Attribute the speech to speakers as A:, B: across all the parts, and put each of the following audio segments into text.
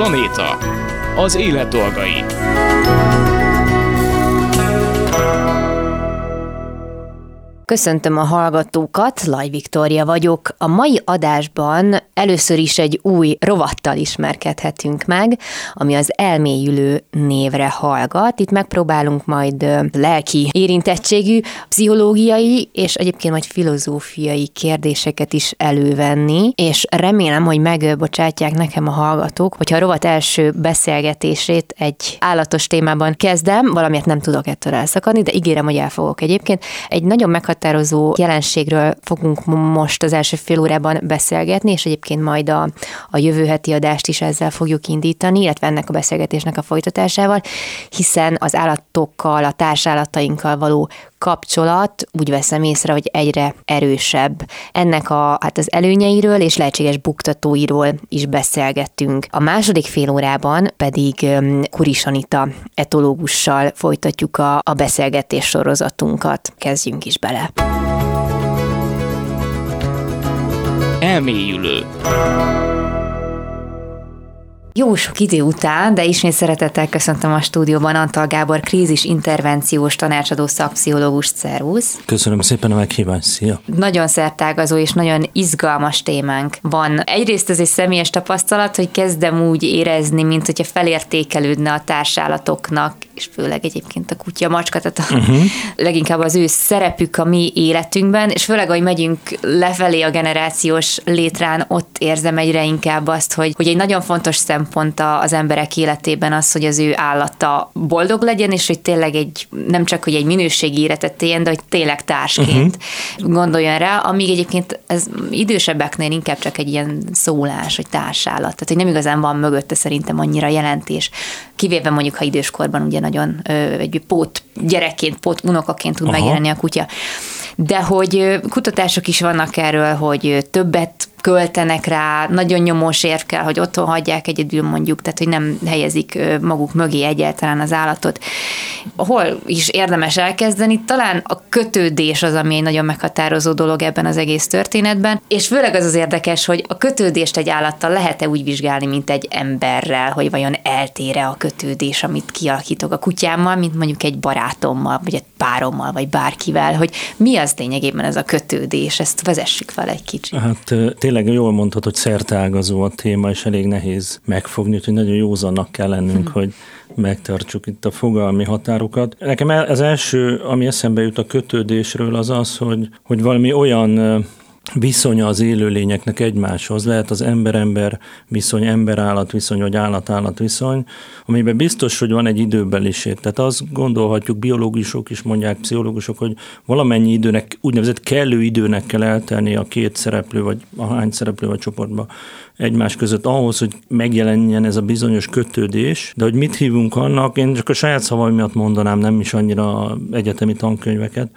A: Planéta. Az élet dolgai.
B: Köszöntöm a hallgatókat, Laj Viktória vagyok. A mai adásban először is egy új rovattal ismerkedhetünk meg, ami az elmélyülő névre hallgat. Itt megpróbálunk majd lelki érintettségű, pszichológiai és egyébként majd filozófiai kérdéseket is elővenni, és remélem, hogy megbocsátják nekem a hallgatók, hogyha a rovat első beszélgetését egy állatos témában kezdem, valamiért nem tudok ettől elszakadni, de ígérem, hogy el fogok egyébként. Egy nagyon meghatározó meghatározó jelenségről fogunk most az első fél órában beszélgetni, és egyébként majd a, a jövő heti adást is ezzel fogjuk indítani, illetve ennek a beszélgetésnek a folytatásával, hiszen az állatokkal, a társállatainkkal való kapcsolat úgy veszem észre, hogy egyre erősebb. Ennek a, hát az előnyeiről és lehetséges buktatóiról is beszélgettünk. A második fél órában pedig Kuris Anita etológussal folytatjuk a, a beszélgetés sorozatunkat. Kezdjünk is bele.
A: Elmélyülő.
B: Jó sok idő után, de ismét szeretettel köszöntöm a stúdióban Antal Gábor, krízis intervenciós tanácsadó szakpszichológus. Szervusz!
C: Köszönöm szépen a meghívást, szia!
B: Nagyon szertágazó és nagyon izgalmas témánk van. Egyrészt ez egy személyes tapasztalat, hogy kezdem úgy érezni, mint hogyha felértékelődne a társállatoknak, és főleg egyébként a kutya, macska, tehát a, uh-huh. leginkább az ő szerepük a mi életünkben, és főleg, hogy megyünk lefelé a generációs létrán, ott érzem egyre inkább azt, hogy, hogy egy nagyon fontos szempont az emberek életében az, hogy az ő állata boldog legyen, és hogy tényleg egy, nem csak, hogy egy minőségi életet éljen, de hogy tényleg társként uh-huh. gondoljon rá, amíg egyébként ez idősebbeknél inkább csak egy ilyen szólás, hogy társállat. Tehát, hogy nem igazán van mögötte szerintem annyira jelentés. Kivéve mondjuk, ha időskorban ugye nagyon egy pót gyerekként, pót unokaként tud Aha. megjelenni a kutya. De hogy kutatások is vannak erről, hogy többet költenek rá, nagyon nyomós érv kell, hogy otthon hagyják egyedül mondjuk, tehát hogy nem helyezik maguk mögé egyáltalán az állatot. Hol is érdemes elkezdeni? Talán a kötődés az, ami egy nagyon meghatározó dolog ebben az egész történetben, és főleg az az érdekes, hogy a kötődést egy állattal lehet-e úgy vizsgálni, mint egy emberrel, hogy vajon eltére a kötődés, amit kialakítok a kutyámmal, mint mondjuk egy barátommal, vagy egy párommal, vagy bárkivel, hogy mi az lényegében ez a kötődés, ezt vezessük fel egy kicsit.
C: Hát tényleg jól mondhatod, hogy szerteágazó a téma, és elég nehéz megfogni, úgyhogy nagyon józannak kell lennünk, hm. hogy megtartsuk itt a fogalmi határokat. Nekem az első, ami eszembe jut a kötődésről, az az, hogy, hogy valami olyan viszonya az élőlényeknek egymáshoz, lehet az ember-ember viszony, ember-állat viszony, vagy állat-állat viszony, amiben biztos, hogy van egy időbeliség. Tehát azt gondolhatjuk, biológusok is mondják, pszichológusok, hogy valamennyi időnek, úgynevezett kellő időnek kell eltelni a két szereplő, vagy a hány szereplő vagy csoportba egymás között ahhoz, hogy megjelenjen ez a bizonyos kötődés, de hogy mit hívunk annak, én csak a saját szavaim miatt mondanám, nem is annyira egyetemi tankönyveket,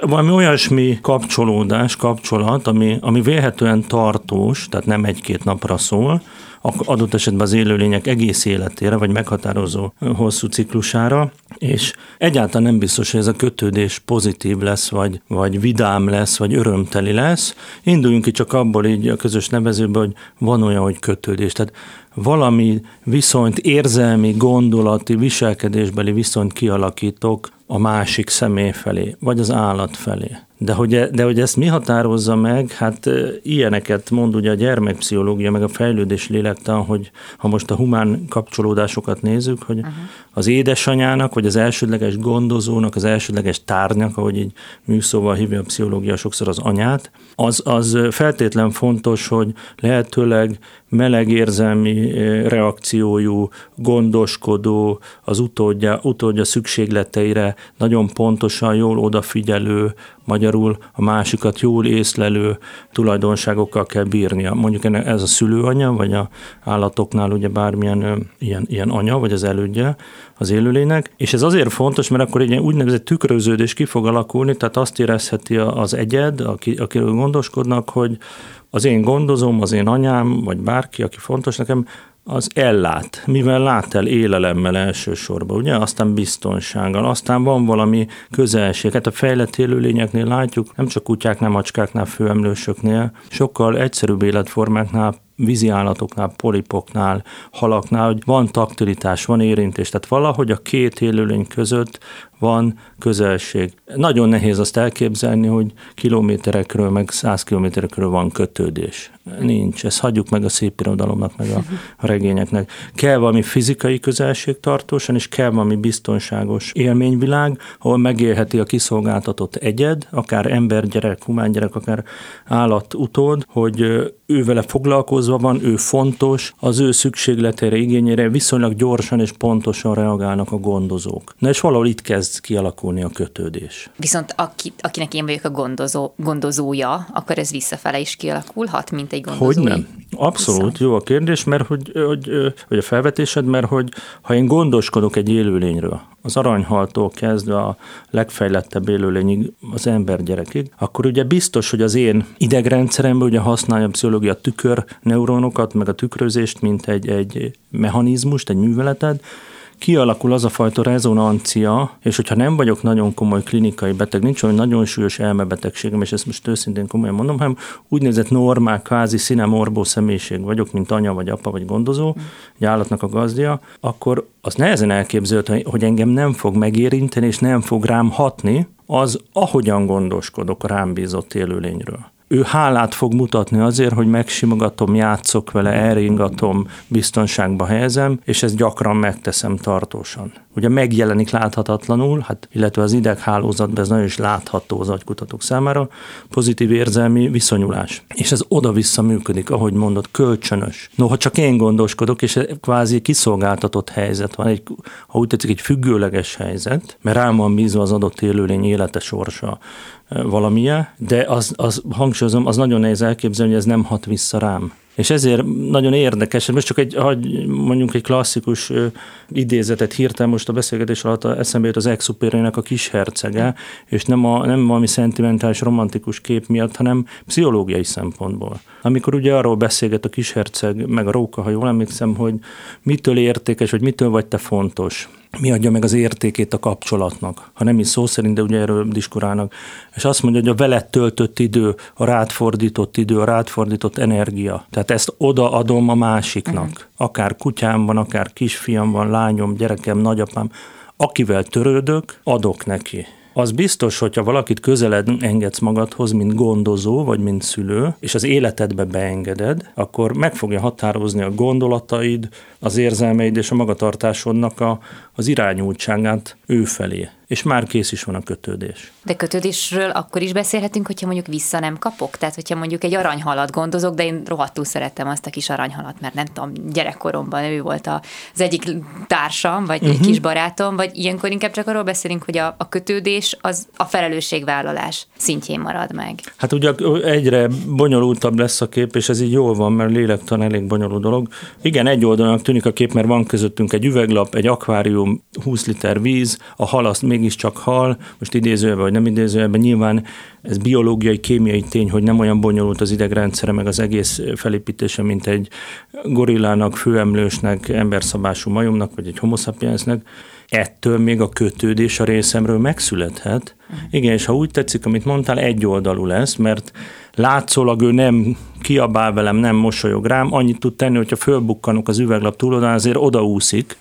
C: valami olyasmi kapcsolódás, kapcsolat, ami, ami vélhetően tartós, tehát nem egy-két napra szól, adott esetben az élőlények egész életére, vagy meghatározó hosszú ciklusára, és egyáltalán nem biztos, hogy ez a kötődés pozitív lesz, vagy, vagy vidám lesz, vagy örömteli lesz. Induljunk ki csak abból így a közös nevezőből, hogy van olyan, hogy kötődés. Tehát valami viszonyt, érzelmi, gondolati, viselkedésbeli viszonyt kialakítok a másik személy felé, vagy az állat felé. De hogy, e, de hogy ezt mi határozza meg, hát ilyeneket mond ugye a gyermekpszichológia, meg a fejlődés lélektan, hogy ha most a humán kapcsolódásokat nézzük, hogy uh-huh. az édesanyának, vagy az elsődleges gondozónak, az elsődleges tárnyak, ahogy így műszóval hívja a pszichológia sokszor az anyát, az, az feltétlen fontos, hogy lehetőleg meleg érzelmi reakciójú, gondoskodó, az utódja, utódja szükségleteire nagyon pontosan, jól odafigyelő, magyarul a másikat jól észlelő tulajdonságokkal kell bírnia. Mondjuk ez a szülőanya, vagy a állatoknál ugye bármilyen ilyen, ilyen anya, vagy az elődje az élőlének, és ez azért fontos, mert akkor egy ilyen úgynevezett tükröződés ki fog alakulni, tehát azt érezheti az egyed, aki, akiről gondoskodnak, hogy az én gondozom, az én anyám, vagy bárki, aki fontos nekem, az ellát, mivel lát el élelemmel elsősorban, ugye? Aztán biztonsággal, aztán van valami közelség. Hát a fejlett élőlényeknél látjuk, nem csak kutyáknál, macskáknál, főemlősöknél, sokkal egyszerűbb életformáknál vízi állatoknál, polipoknál, halaknál, hogy van taktilitás, van érintés, tehát valahogy a két élőlény között van közelség. Nagyon nehéz azt elképzelni, hogy kilométerekről, meg száz kilométerekről van kötődés. Nincs. Ezt hagyjuk meg a szép irodalomnak, meg a, a regényeknek. Kell valami fizikai közelség tartósan, és kell valami biztonságos élményvilág, ahol megélheti a kiszolgáltatott egyed, akár embergyerek, humángyerek, akár állat utód, hogy ő vele foglalkozva van, ő fontos, az ő szükségletére, igényére viszonylag gyorsan és pontosan reagálnak a gondozók. Na és valahol itt kezd kialakulni a kötődés.
B: Viszont aki, akinek én vagyok a gondozó, gondozója, akkor ez visszafele is kialakulhat, mint egy gondozó.
C: Hogy nem? Abszolút Viszont. jó a kérdés, mert hogy, hogy, hogy a felvetésed, mert hogy ha én gondoskodok egy élőlényről, az aranyhaltól kezdve a legfejlettebb élőlényig, az ember gyerekig, akkor ugye biztos, hogy az én idegrendszeremben ugye használja a pszichológia tükör neuronokat, meg a tükrözést, mint egy, egy mechanizmust, egy műveletet, kialakul az a fajta rezonancia, és hogyha nem vagyok nagyon komoly klinikai beteg, nincs olyan nagyon súlyos elmebetegségem, és ezt most őszintén komolyan mondom, hanem úgynevezett normál, kvázi színemorbó személyiség vagyok, mint anya, vagy apa, vagy gondozó, egy állatnak a gazdia, akkor az nehezen elképzelhető, hogy engem nem fog megérinteni, és nem fog rám hatni, az ahogyan gondoskodok a rám bízott élőlényről ő hálát fog mutatni azért, hogy megsimogatom, játszok vele, elringatom, biztonságba helyezem, és ezt gyakran megteszem tartósan. Ugye megjelenik láthatatlanul, hát, illetve az ideghálózatban ez nagyon is látható az agykutatók számára, pozitív érzelmi viszonyulás. És ez oda-vissza működik, ahogy mondod, kölcsönös. Noha csak én gondoskodok, és kvázi kiszolgáltatott helyzet van, egy, ha úgy tetszik, egy függőleges helyzet, mert rám van bízva az adott élőlény élete sorsa, valamilyen, de az, az hangsúlyozom, az nagyon nehéz elképzelni, hogy ez nem hat vissza rám. És ezért nagyon érdekes, most csak egy, mondjuk egy klasszikus idézetet hirtelen most a beszélgetés alatt eszembe jut az exupérének a kis hercege, és nem, a, nem valami szentimentális, romantikus kép miatt, hanem pszichológiai szempontból. Amikor ugye arról beszélget a kis herceg, meg a róka, ha jól emlékszem, hogy mitől értékes, vagy mitől vagy te fontos mi adja meg az értékét a kapcsolatnak, ha nem is szó szerint, de ugye erről diskurálnak. És azt mondja, hogy a veled töltött idő, a rátfordított idő, a rátfordított energia. Tehát ezt odaadom a másiknak. Uh-huh. Akár kutyám van, akár kisfiam van, lányom, gyerekem, nagyapám. Akivel törődök, adok neki az biztos, hogyha valakit közeled engedsz magadhoz, mint gondozó, vagy mint szülő, és az életedbe beengeded, akkor meg fogja határozni a gondolataid, az érzelmeid és a magatartásodnak a, az irányultságát ő felé és már kész is van a kötődés.
B: De kötődésről akkor is beszélhetünk, hogyha mondjuk vissza nem kapok? Tehát, hogyha mondjuk egy aranyhalat gondozok, de én rohadtul szerettem azt a kis aranyhalat, mert nem tudom, gyerekkoromban ő volt az egyik társam, vagy uh-huh. kis barátom, vagy ilyenkor inkább csak arról beszélünk, hogy a, a kötődés az a felelősségvállalás szintjén marad meg.
C: Hát ugye egyre bonyolultabb lesz a kép, és ez így jól van, mert lélektan elég bonyolult dolog. Igen, egy oldalnak tűnik a kép, mert van közöttünk egy üveglap, egy akvárium, 20 liter víz, a hal azt mégiscsak hal, most idézőjelben vagy nem idézőjelben, nyilván ez biológiai, kémiai tény, hogy nem olyan bonyolult az idegrendszere, meg az egész felépítése, mint egy gorillának, főemlősnek, emberszabású majomnak, vagy egy homo sapiensnek, ettől még a kötődés a részemről megszülethet. Igen, és ha úgy tetszik, amit mondtál, egyoldalú lesz, mert látszólag ő nem kiabál velem, nem mosolyog rám, annyit tud tenni, hogyha fölbukkanok az üveglap túloldalán, azért odaúszik,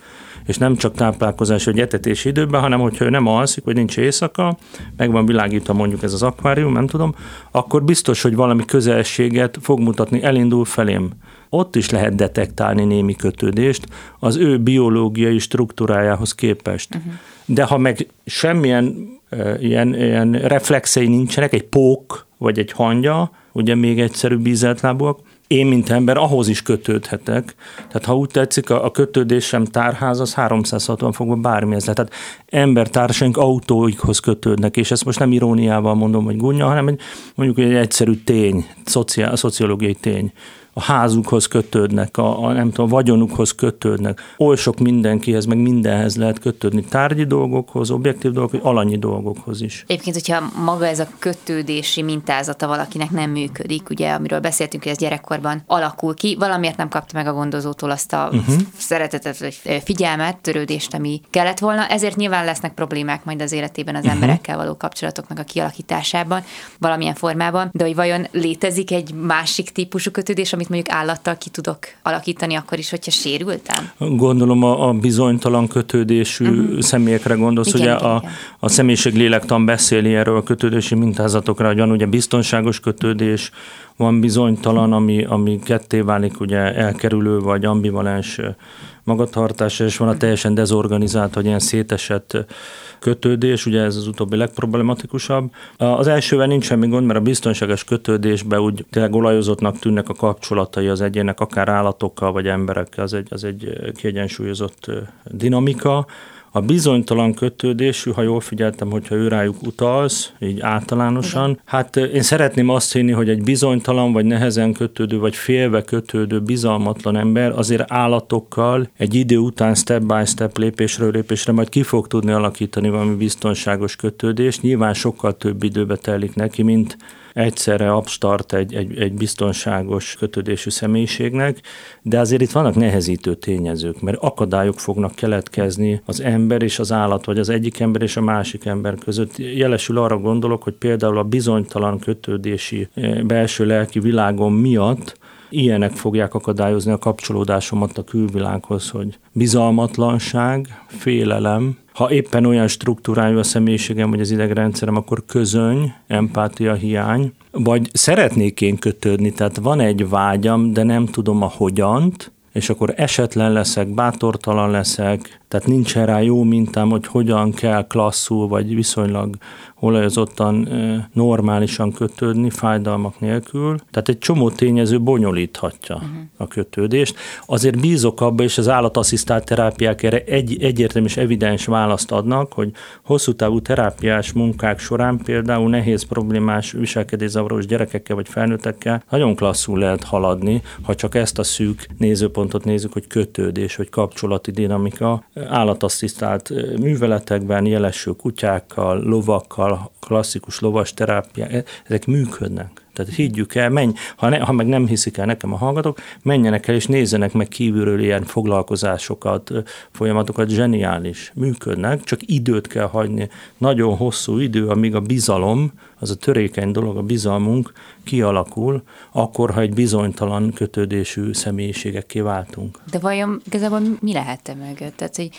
C: és nem csak táplálkozás vagy etetési időben, hanem hogyha ő nem alszik, vagy nincs éjszaka, meg van világítva mondjuk ez az akvárium, nem tudom, akkor biztos, hogy valami közelséget fog mutatni, elindul felém. Ott is lehet detektálni némi kötődést az ő biológiai struktúrájához képest. Uh-huh. De ha meg semmilyen uh, ilyen, ilyen reflexei nincsenek, egy pók vagy egy hangya, ugye még egyszerű bízeltlábúak, én, mint ember, ahhoz is kötődhetek. Tehát ha úgy tetszik, a, a kötődésem tárház az 360 fokban bármihez lehet. Tehát embertársaink autóikhoz kötődnek, és ezt most nem iróniával mondom, vagy gunja, hanem egy, mondjuk egy egyszerű tény, szociál, szociológiai tény a házukhoz kötődnek, a, a nem tudom, a vagyonukhoz kötődnek. Oly sok mindenkihez, meg mindenhez lehet kötődni. Tárgyi dolgokhoz, objektív dolgokhoz, alanyi dolgokhoz is.
B: Egyébként, hogyha maga ez a kötődési mintázata valakinek nem működik, ugye, amiről beszéltünk, hogy ez gyerekkorban alakul ki, valamiért nem kapta meg a gondozótól azt a uh-huh. szeretetet, vagy figyelmet, törődést, ami kellett volna, ezért nyilván lesznek problémák majd az életében az uh-huh. emberekkel való kapcsolatoknak a kialakításában, valamilyen formában, de hogy vajon létezik egy másik típusú kötődés, amit amit mondjuk állattal ki tudok alakítani akkor is, hogyha sérültem?
C: Gondolom a, a bizonytalan kötődésű uh-huh. személyekre gondolsz, igen, ugye igen, a, igen. a személyiség lélektan beszéli erről a kötődési mintázatokra, hogy van ugye biztonságos kötődés, van bizonytalan, ami, ami ketté válik, ugye elkerülő vagy ambivalens magatartása, és van a teljesen dezorganizált, vagy ilyen szétesett kötődés, ugye ez az utóbbi legproblematikusabb. Az elsővel nincs semmi gond, mert a biztonságos kötődésben úgy tényleg olajozottnak tűnnek a kapcsolatai az egyének, akár állatokkal vagy emberekkel, az egy, az egy kiegyensúlyozott dinamika. A bizonytalan kötődésű, ha jól figyeltem, hogyha ő rájuk utalsz, így általánosan, Igen. hát én szeretném azt hinni, hogy egy bizonytalan, vagy nehezen kötődő, vagy félve kötődő, bizalmatlan ember azért állatokkal egy idő után step by step lépésről lépésre majd ki fog tudni alakítani valami biztonságos kötődést. Nyilván sokkal több időbe telik neki, mint egyszerre abstart egy, egy, egy biztonságos kötődésű személyiségnek, de azért itt vannak nehezítő tényezők, mert akadályok fognak keletkezni az ember és az állat, vagy az egyik ember és a másik ember között. Jelesül arra gondolok, hogy például a bizonytalan kötődési eh, belső lelki világom miatt ilyenek fogják akadályozni a kapcsolódásomat a külvilághoz, hogy bizalmatlanság, félelem, ha éppen olyan struktúrájú a személyiségem, vagy az idegrendszerem, akkor közöny, empátia hiány, vagy szeretnék én kötődni, tehát van egy vágyam, de nem tudom a hogyant, és akkor esetlen leszek, bátortalan leszek, tehát nincsen rá jó mintám, hogy hogyan kell klasszul, vagy viszonylag olajozottan normálisan kötődni, fájdalmak nélkül. Tehát egy csomó tényező bonyolíthatja uh-huh. a kötődést. Azért bízok abba, és az állatasszisztált terápiák erre egy, egyértelmű és evidens választ adnak, hogy hosszú távú terápiás munkák során például nehéz problémás viselkedészavaros gyerekekkel vagy felnőttekkel nagyon klasszul lehet haladni, ha csak ezt a szűk nézőpontot nézzük, hogy kötődés, vagy kapcsolati dinamika. Állatasszisztált műveletekben jeleső kutyákkal, lovakkal, klasszikus lovas terápiák, ezek működnek. Tehát higgyük el, menj, ha, ne, ha meg nem hiszik el nekem a hallgatók, menjenek el és nézzenek meg kívülről ilyen foglalkozásokat, folyamatokat, zseniális, működnek, csak időt kell hagyni, nagyon hosszú idő, amíg a bizalom, az a törékeny dolog, a bizalmunk kialakul, akkor, ha egy bizonytalan kötődésű személyiségek kiváltunk.
B: De vajon igazából mi lehet e mögött? Tehát, hogy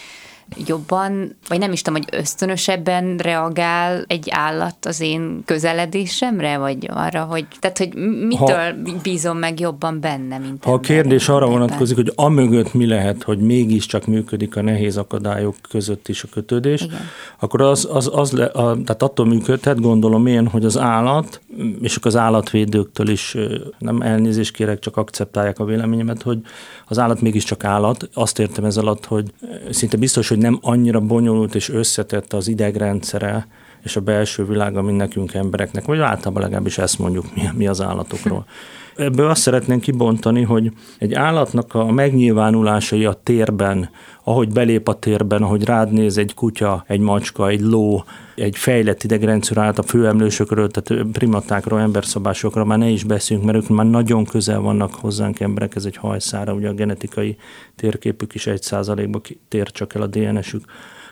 B: jobban, vagy nem is tudom, hogy ösztönösebben reagál egy állat az én közeledésemre, vagy arra, hogy, tehát, hogy mitől ha, bízom meg jobban benne, mint
C: Ha a kérdés arra vonatkozik, hogy amögött mi lehet, hogy mégiscsak működik a nehéz akadályok között is a kötődés, Igen. akkor az, az, az le, a, tehát attól működhet, gondolom én, hogy az állat, és az állatvédőktől is nem elnézést kérek, csak akceptálják a véleményemet, hogy az állat mégiscsak állat. Azt értem ez alatt, hogy szinte biztos, hogy hogy nem annyira bonyolult és összetett az idegrendszere, és a belső világa, mint nekünk embereknek, vagy általában legalábbis ezt mondjuk mi, mi az állatokról. Ebből azt szeretnénk kibontani, hogy egy állatnak a megnyilvánulásai a térben, ahogy belép a térben, ahogy rád néz egy kutya, egy macska, egy ló, egy fejlett idegrendszer állt a főemlősökről, tehát primatákról, emberszabásokról már ne is beszéljünk, mert ők már nagyon közel vannak hozzánk emberek, ez egy hajszára, ugye a genetikai térképük is egy százalékba tér csak el a DNS-ük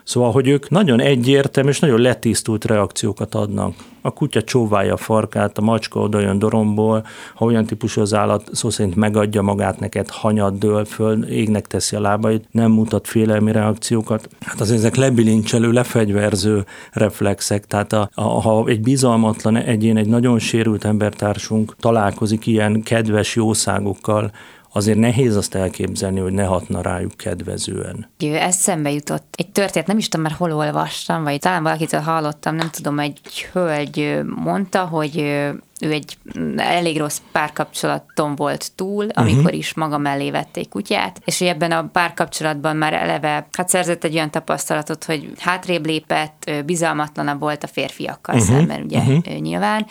C: Szóval, hogy ők nagyon egyértelmű és nagyon letisztult reakciókat adnak. A kutya csóválja a farkát, a macska oda jön doromból, ha olyan típusú az állat szó szerint megadja magát neked, hanyad dől föl, égnek teszi a lábait, nem mutat félelmi reakciókat. Hát az ezek lebilincselő, lefegyverző reflexek. Tehát a, a, ha egy bizalmatlan egyén, egy nagyon sérült embertársunk találkozik ilyen kedves jószágokkal, azért nehéz azt elképzelni, hogy ne hatna rájuk kedvezően.
B: Ez szembe jutott. Egy történet, nem is tudom már hol olvastam, vagy talán valakitől hallottam, nem tudom, egy hölgy mondta, hogy ő egy elég rossz párkapcsolaton volt túl, amikor uh-huh. is maga mellé vették kutyát, és hogy ebben a párkapcsolatban már eleve hát szerzett egy olyan tapasztalatot, hogy hátrébb lépett, bizalmatlanabb volt a férfiakkal uh-huh. szemben, ugye uh-huh. nyilván,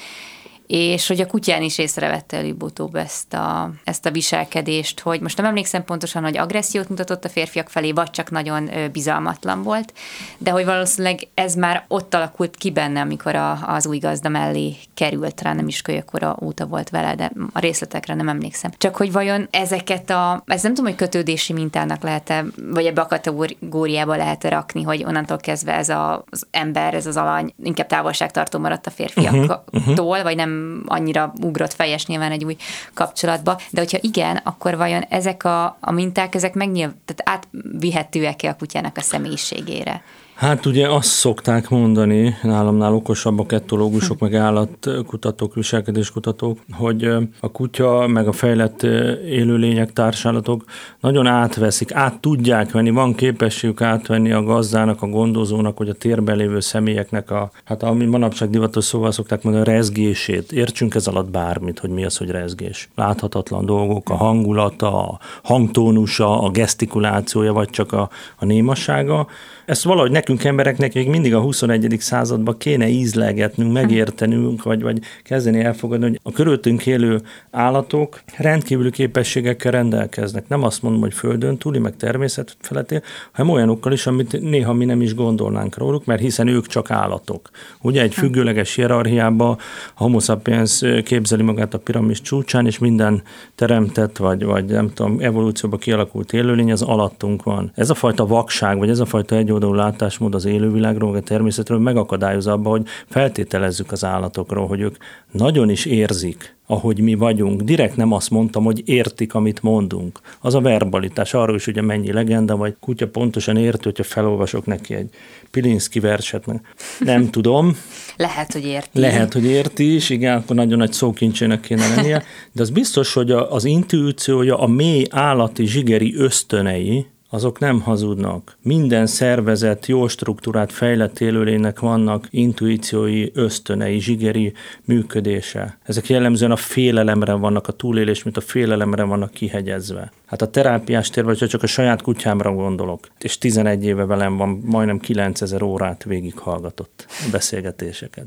B: és hogy a kutyán is észrevette előbb-utóbb ezt a, ezt a viselkedést, hogy most nem emlékszem pontosan, hogy agressziót mutatott a férfiak felé, vagy csak nagyon bizalmatlan volt, de hogy valószínűleg ez már ott alakult ki benne, amikor a, az új gazda mellé került rá, nem is kölyökkora óta volt vele, de a részletekre nem emlékszem. Csak hogy vajon ezeket a, ez nem tudom, hogy kötődési mintának lehet-e, vagy ebbe a kategóriába lehet -e rakni, hogy onnantól kezdve ez a, az ember, ez az alany inkább távolságtartó maradt a férfiaktól, uh-huh, uh-huh. vagy nem annyira ugrott fejes nyilván egy új kapcsolatba, de hogyha igen, akkor vajon ezek a, a minták, ezek megnyilv, tehát átvihetőek-e a kutyának a személyiségére?
C: Hát ugye azt szokták mondani, nálamnál okosabbak etológusok, meg állatkutatók, viselkedéskutatók, hogy a kutya, meg a fejlett élőlények, társállatok nagyon átveszik, át tudják venni, van képességük átvenni a gazdának, a gondozónak, vagy a térben lévő személyeknek a, hát ami manapság divatos szóval szokták mondani, a rezgését. Értsünk ez alatt bármit, hogy mi az, hogy rezgés. Láthatatlan dolgok, a hangulata, a hangtónusa, a gesztikulációja, vagy csak a, a némasága, ezt valahogy nekünk embereknek még mindig a 21. században kéne ízlegetnünk, megértenünk, vagy, vagy kezdeni elfogadni, hogy a körülöttünk élő állatok rendkívüli képességekkel rendelkeznek. Nem azt mondom, hogy földön túli, meg természet feletti, hanem olyanokkal is, amit néha mi nem is gondolnánk róluk, mert hiszen ők csak állatok. Ugye egy függőleges hierarchiában a homo sapiens képzeli magát a piramis csúcsán, és minden teremtett, vagy, vagy nem tudom, evolúcióba kialakult élőlény az alattunk van. Ez a fajta vakság, vagy ez a fajta egy egyoldalú látásmód az élővilágról, a természetről megakadályoz abba, hogy feltételezzük az állatokról, hogy ők nagyon is érzik, ahogy mi vagyunk. Direkt nem azt mondtam, hogy értik, amit mondunk. Az a verbalitás, arról is ugye mennyi legenda, vagy kutya pontosan érti, hogyha felolvasok neki egy Pilinszki verset, meg nem tudom.
B: Lehet, hogy érti.
C: Lehet, hogy érti is, igen, akkor nagyon nagy szókincsének kéne lennie, de az biztos, hogy az intuíciója, a mély állati zsigeri ösztönei, azok nem hazudnak. Minden szervezet, jó struktúrát fejlett élőlénynek vannak intuíciói, ösztönei, zsigeri működése. Ezek jellemzően a félelemre vannak, a túlélés, mint a félelemre vannak kihegyezve. Hát a terápiás térben, csak a saját kutyámra gondolok, és 11 éve velem van, majdnem 9000 órát végighallgatott a beszélgetéseket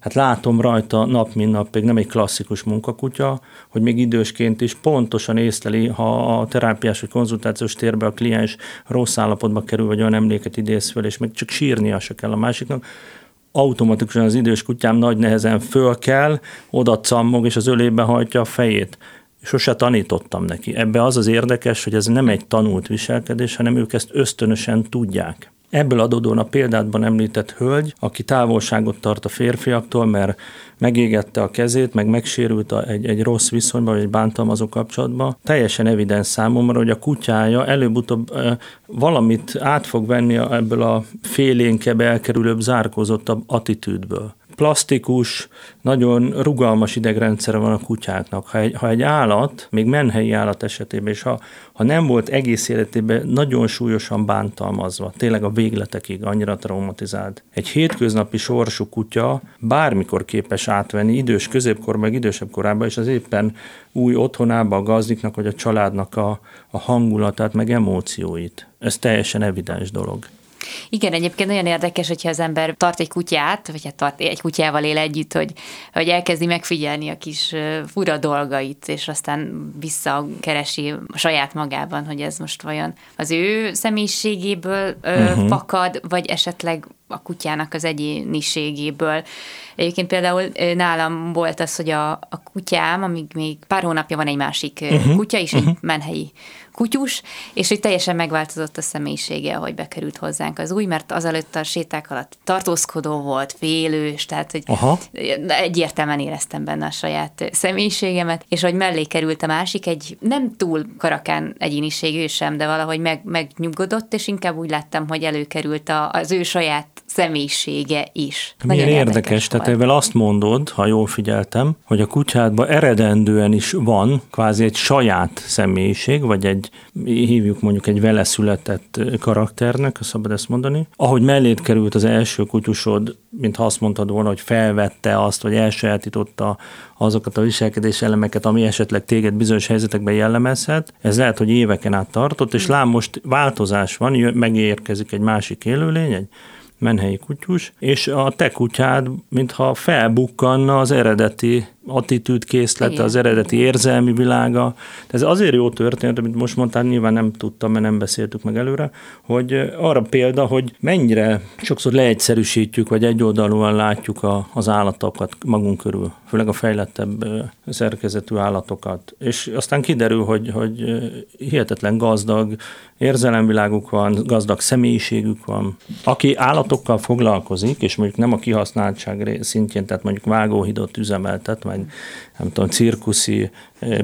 C: hát látom rajta nap mint nap, még nem egy klasszikus munkakutya, hogy még idősként is pontosan észleli, ha a terápiás vagy konzultációs térbe a kliens rossz állapotba kerül, vagy olyan emléket idéz föl, és még csak sírnia se kell a másiknak, automatikusan az idős kutyám nagy nehezen föl kell, oda cammog, és az ölébe hajtja a fejét. Sose tanítottam neki. Ebbe az az érdekes, hogy ez nem egy tanult viselkedés, hanem ők ezt ösztönösen tudják. Ebből adódóan a példátban említett hölgy, aki távolságot tart a férfiaktól, mert megégette a kezét, meg megsérült a, egy, egy rossz viszonyban, vagy egy bántalmazó kapcsolatban, teljesen evidens számomra, hogy a kutyája előbb-utóbb e, valamit át fog venni ebből a félénkebb, elkerülőbb, zárkózottabb attitűdből plastikus, nagyon rugalmas idegrendszere van a kutyáknak. Ha egy, ha egy állat, még menhelyi állat esetében, és ha, ha nem volt egész életében nagyon súlyosan bántalmazva, tényleg a végletekig annyira traumatizált, egy hétköznapi sorsú kutya bármikor képes átvenni idős középkor, meg idősebb korában, és az éppen új otthonába a gazdiknak, vagy a családnak a, a hangulatát, meg emócióit. Ez teljesen evidens dolog.
B: Igen, egyébként nagyon érdekes, hogyha az ember tart egy kutyát, vagy hát tart egy kutyával él együtt, hogy, hogy elkezdi megfigyelni a kis fura dolgait, és aztán visszakeresi a saját magában, hogy ez most vajon az ő személyiségéből uh-huh. fakad, vagy esetleg a kutyának az egyéniségéből. Egyébként például nálam volt az, hogy a, a kutyám, amíg még pár hónapja van egy másik uh-huh. kutya is, uh-huh. egy menhelyi kutyus, és hogy teljesen megváltozott a személyisége, ahogy bekerült hozzánk az új, mert azelőtt a séták alatt tartózkodó volt, félős, tehát hogy Aha. egyértelműen éreztem benne a saját személyiségemet, és hogy mellé került a másik, egy nem túl karakán egyéniségű sem, de valahogy meg, megnyugodott, és inkább úgy láttam, hogy előkerült a, az ő saját személyisége is.
C: Milyen Nagyon érdekes, érdekes tehát ezzel azt mondod, ha jól figyeltem, hogy a kutyádban eredendően is van kvázi egy saját személyiség, vagy egy, hívjuk mondjuk egy vele született karakternek, szabad ezt mondani. Ahogy mellét került az első kutyusod, mintha azt mondtad volna, hogy felvette azt, vagy elsajátította azokat a viselkedés elemeket, ami esetleg téged bizonyos helyzetekben jellemezhet. Ez lehet, hogy éveken át tartott, és lám most változás van, megérkezik egy másik élőlény, egy menhelyi kutyus, és a te kutyád, mintha felbukkanna az eredeti attitűd készlete, az eredeti érzelmi világa. Ez azért jó történet, amit most mondtál, nyilván nem tudtam, mert nem beszéltük meg előre, hogy arra példa, hogy mennyire sokszor leegyszerűsítjük, vagy egyoldalúan látjuk a, az állatokat magunk körül, főleg a fejlettebb szerkezetű állatokat. És aztán kiderül, hogy, hogy hihetetlen gazdag érzelemviláguk van, gazdag személyiségük van. Aki állatokkal foglalkozik, és mondjuk nem a kihasználtság szintjén, tehát mondjuk vágóhidot üzemeltet, vagy nem tudom, cirkuszi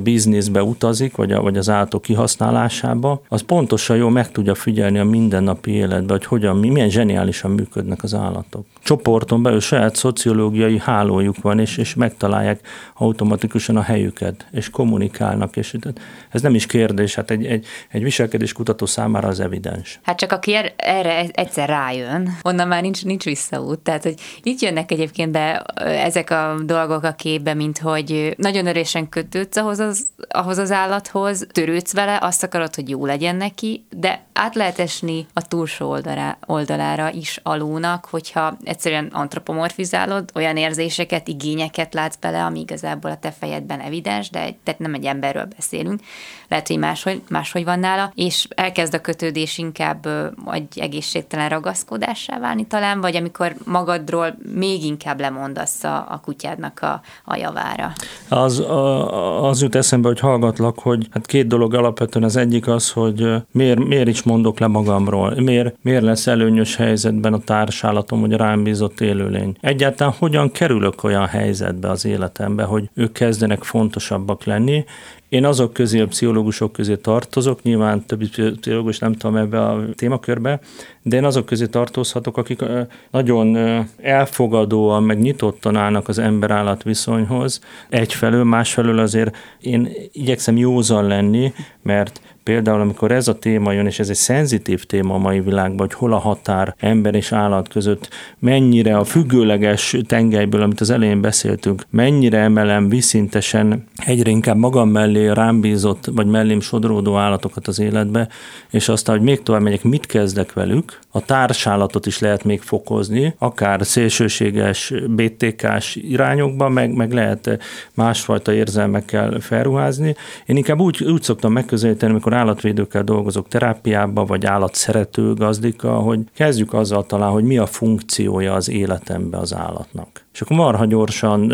C: bizniszbe utazik, vagy, a, vagy az állatok kihasználásába, az pontosan jól meg tudja figyelni a mindennapi életbe, hogy hogyan, milyen zseniálisan működnek az állatok. Csoporton belül saját szociológiai hálójuk van, és, és megtalálják automatikusan a helyüket, és kommunikálnak, és ez nem is kérdés, hát egy, egy, egy viselkedéskutató számára az evidens.
B: Hát csak aki er, erre egyszer rájön, onnan már nincs, nincs visszaút. Tehát, hogy itt jönnek egyébként be ezek a dolgok a képbe, mint hogy nagyon erősen kötődsz ahhoz az, ahhoz az állathoz, törődsz vele, azt akarod, hogy jó legyen neki, de át lehet esni a túlsó oldalá, oldalára is alónak, hogyha egyszerűen antropomorfizálod, olyan érzéseket, igényeket látsz bele, ami igazából a te fejedben evidens, de tehát nem egy emberről beszélünk, lehet, hogy máshogy, máshogy van nála, és elkezd a kötődés inkább egy egészségtelen ragaszkodássá válni talán, vagy amikor magadról még inkább lemondasz a, a kutyádnak a, a javára.
C: Az, az jut eszembe, hogy hallgatlak, hogy hát két dolog alapvetően az egyik az, hogy miért, miért is mondok le magamról, miért, miért lesz előnyös helyzetben a társállatom, hogy rám bízott élőlény. Egyáltalán hogyan kerülök olyan helyzetbe az életembe, hogy ők kezdenek fontosabbak lenni, én azok közé, a pszichológusok közé tartozok, nyilván többi pszichológus nem tudom ebbe a témakörbe, de én azok közé tartozhatok, akik nagyon elfogadóan, meg nyitottan állnak az ember-állat viszonyhoz. Egyfelől, másfelől azért én igyekszem józan lenni, mert Például, amikor ez a téma jön, és ez egy szenzitív téma a mai világban, hogy hol a határ ember és állat között, mennyire a függőleges tengelyből, amit az elején beszéltünk, mennyire emelem viszintesen egyre inkább magam mellé rám bízott, vagy mellém sodródó állatokat az életbe, és aztán, hogy még tovább megyek, mit kezdek velük, a társállatot is lehet még fokozni, akár szélsőséges BTK-s irányokba, meg, meg lehet másfajta érzelmekkel felruházni. Én inkább úgy, úgy szoktam megközelíteni, amikor állatvédőkkel dolgozok terápiába, vagy állatszerető gazdika, hogy kezdjük azzal talán, hogy mi a funkciója az életembe az állatnak. És akkor marha gyorsan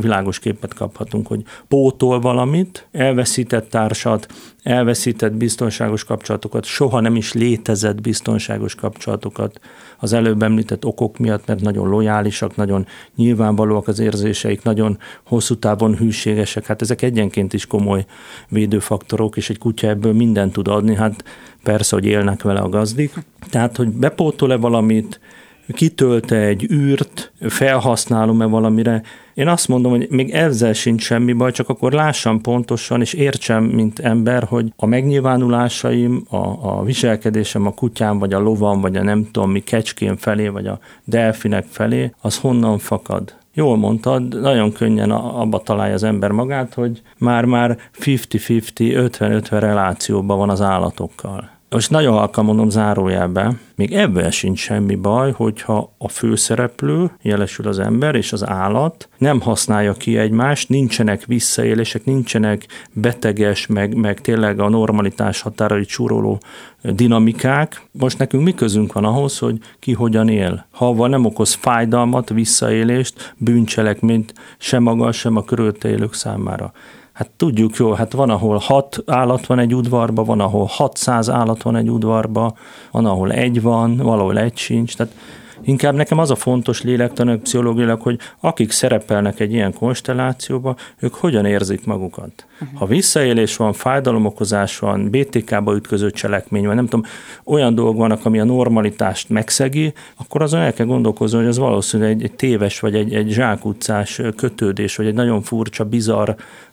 C: világos képet kaphatunk, hogy pótol valamit, elveszített társat, elveszített biztonságos kapcsolatokat, soha nem is létezett biztonságos kapcsolatokat az előbb említett okok miatt, mert nagyon lojálisak, nagyon nyilvánvalóak az érzéseik, nagyon hosszú távon hűségesek. Hát ezek egyenként is komoly védőfaktorok, és egy kutya ebből mindent tud adni, hát persze, hogy élnek vele a gazdik. Tehát, hogy bepótol-e valamit, kitölte egy űrt, felhasználom-e valamire. Én azt mondom, hogy még ezzel sincs semmi baj, csak akkor lássam pontosan, és értsem, mint ember, hogy a megnyilvánulásaim, a, a viselkedésem a kutyám, vagy a lovam, vagy a nem tudom mi kecském felé, vagy a delfinek felé, az honnan fakad. Jól mondtad, nagyon könnyen abba találja az ember magát, hogy már-már 50-50, 50-50 relációban van az állatokkal. Most nagyon halkan mondom zárójelbe, még ebben sincs semmi baj, hogyha a főszereplő, jelesül az ember és az állat nem használja ki egymást, nincsenek visszaélések, nincsenek beteges, meg, meg tényleg a normalitás határai csúroló dinamikák. Most nekünk mi közünk van ahhoz, hogy ki hogyan él. Ha van nem okoz fájdalmat, visszaélést, bűncselekményt sem maga, sem a körülötte élők számára. Hát tudjuk jó, hát van, ahol hat állat van egy udvarba, van, ahol 600 állat van egy udvarba, van, ahol egy van, valahol egy sincs. Tehát Inkább nekem az a fontos lélektanak pszichológiailag, hogy akik szerepelnek egy ilyen konstellációba, ők hogyan érzik magukat. Uh-huh. Ha visszaélés van, fájdalomokozás van, BTK-ba ütköző cselekmény van, nem tudom, olyan dolgok vannak, ami a normalitást megszegi, akkor azon el kell gondolkozni, hogy az valószínűleg egy, egy téves, vagy egy, egy zsákutcás kötődés, vagy egy nagyon furcsa, bizarr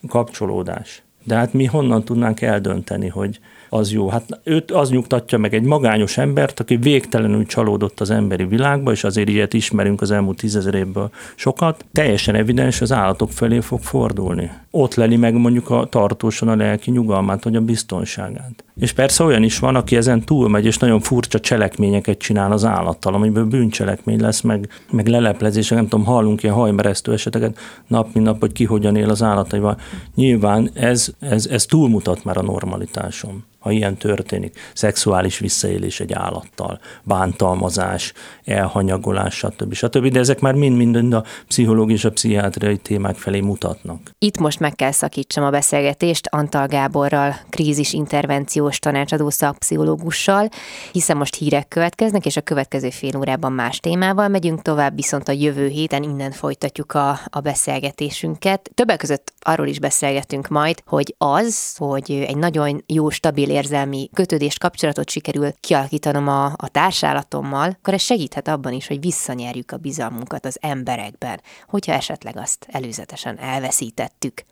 C: kapcsolódás. De hát mi honnan tudnánk eldönteni, hogy az jó. Hát őt az nyugtatja meg egy magányos embert, aki végtelenül csalódott az emberi világba, és azért ilyet ismerünk az elmúlt tízezer évből sokat, teljesen evidens az állatok felé fog fordulni. Ott leli meg mondjuk a tartósan a lelki nyugalmát, vagy a biztonságát. És persze olyan is van, aki ezen túlmegy, és nagyon furcsa cselekményeket csinál az állattal, amiből bűncselekmény lesz, meg, meg leleplezések, nem tudom, hallunk ilyen hajmeresztő eseteket nap, mint nap, hogy ki hogyan él az állataival. Nyilván ez, ez, ez túlmutat már a normalitásom ha ilyen történik. Szexuális visszaélés egy állattal, bántalmazás, elhanyagolás, stb. stb. De ezek már mind-mind a pszichológiai és a pszichiátriai témák felé mutatnak.
B: Itt most meg kell szakítsam a beszélgetést Antal Gáborral, krízis intervenciós tanácsadó szakpszichológussal, hiszen most hírek következnek, és a következő fél órában más témával megyünk tovább, viszont a jövő héten innen folytatjuk a, a beszélgetésünket. Többek között arról is beszélgetünk majd, hogy az, hogy egy nagyon jó, stabil érzelmi kötődést, kapcsolatot sikerül kialakítanom a, a társállatommal, akkor ez segíthet abban is, hogy visszanyerjük a bizalmunkat az emberekben, hogyha esetleg azt előzetesen elveszítettük.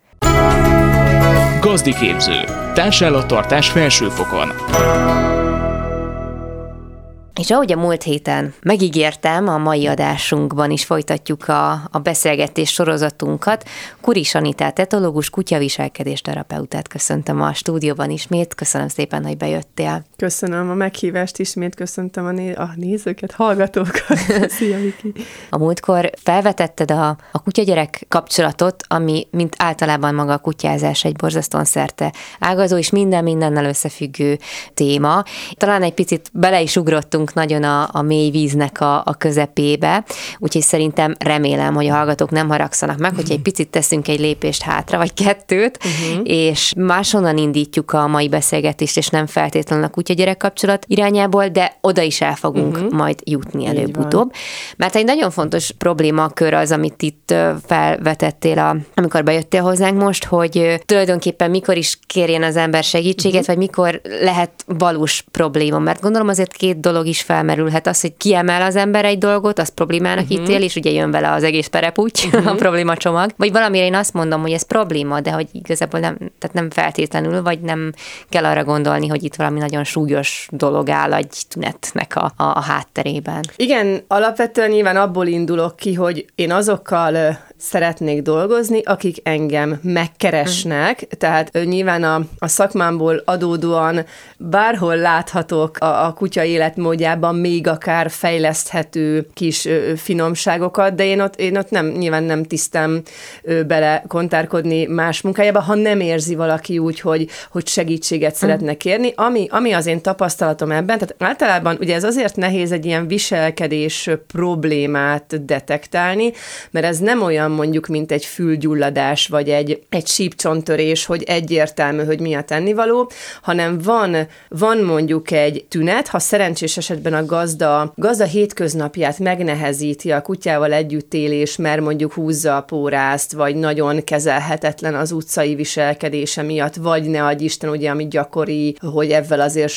A: Gazdi képző. Társállattartás felsőfokon.
B: És ahogy a múlt héten megígértem, a mai adásunkban is folytatjuk a, a beszélgetés sorozatunkat. Kuris Anitát, etológus, kutyaviselkedés terapeutát köszöntöm a stúdióban ismét. Köszönöm szépen, hogy bejöttél.
D: Köszönöm a meghívást, ismét köszöntöm a, né- a nézőket, hallgatókat. Szia, Viki.
B: A múltkor felvetetted a, a kutyagyerek kapcsolatot, ami mint általában maga a kutyázás egy borzasztóan szerte ágazó és minden mindennel összefüggő téma. Talán egy picit bele is ugrottunk nagyon a, a mély víznek a, a közepébe, úgyhogy szerintem remélem, hogy a hallgatók nem haragszanak meg, hogyha egy picit teszünk egy lépést hátra, vagy kettőt, uh-huh. és máshonnan indítjuk a mai beszélgetést, és nem feltétlenül a kutya-gyerek kapcsolat irányából, de oda is el fogunk uh-huh. majd jutni előbb-utóbb. Mert egy nagyon fontos problémakör az, amit itt felvetettél, a, amikor bejöttél hozzánk most, hogy tulajdonképpen mikor is kérjen az ember segítséget, uh-huh. vagy mikor lehet valós probléma. Mert gondolom azért két dolog is felmerülhet az, hogy kiemel az ember egy dolgot, az problémának uh-huh. ítél, és ugye jön vele az egész pereputy, uh-huh. a probléma csomag. Vagy valamire én azt mondom, hogy ez probléma, de hogy igazából nem, tehát nem feltétlenül, vagy nem kell arra gondolni, hogy itt valami nagyon súlyos dolog áll egy tünetnek a, a, a hátterében.
D: Igen, alapvetően nyilván abból indulok ki, hogy én azokkal szeretnék dolgozni, akik engem megkeresnek, mm. tehát nyilván a, a szakmámból adódóan bárhol láthatok a, a kutya életmódjában még akár fejleszthető kis ö, finomságokat, de én ott, én ott nem, nyilván nem tisztem ö, bele kontárkodni más munkájába, ha nem érzi valaki úgy, hogy, hogy segítséget mm. szeretne kérni. Ami, ami az én tapasztalatom ebben, tehát általában ugye ez azért nehéz egy ilyen viselkedés problémát detektálni, mert ez nem olyan olyan mondjuk, mint egy fülgyulladás, vagy egy, egy sípcsontörés, hogy egyértelmű, hogy mi a tennivaló, hanem van, van mondjuk egy tünet, ha szerencsés esetben a gazda, gazda hétköznapját megnehezíti a kutyával együttélés, mert mondjuk húzza a pórázt, vagy nagyon kezelhetetlen az utcai viselkedése miatt, vagy ne adj Isten, ugye, ami gyakori, hogy ebben azért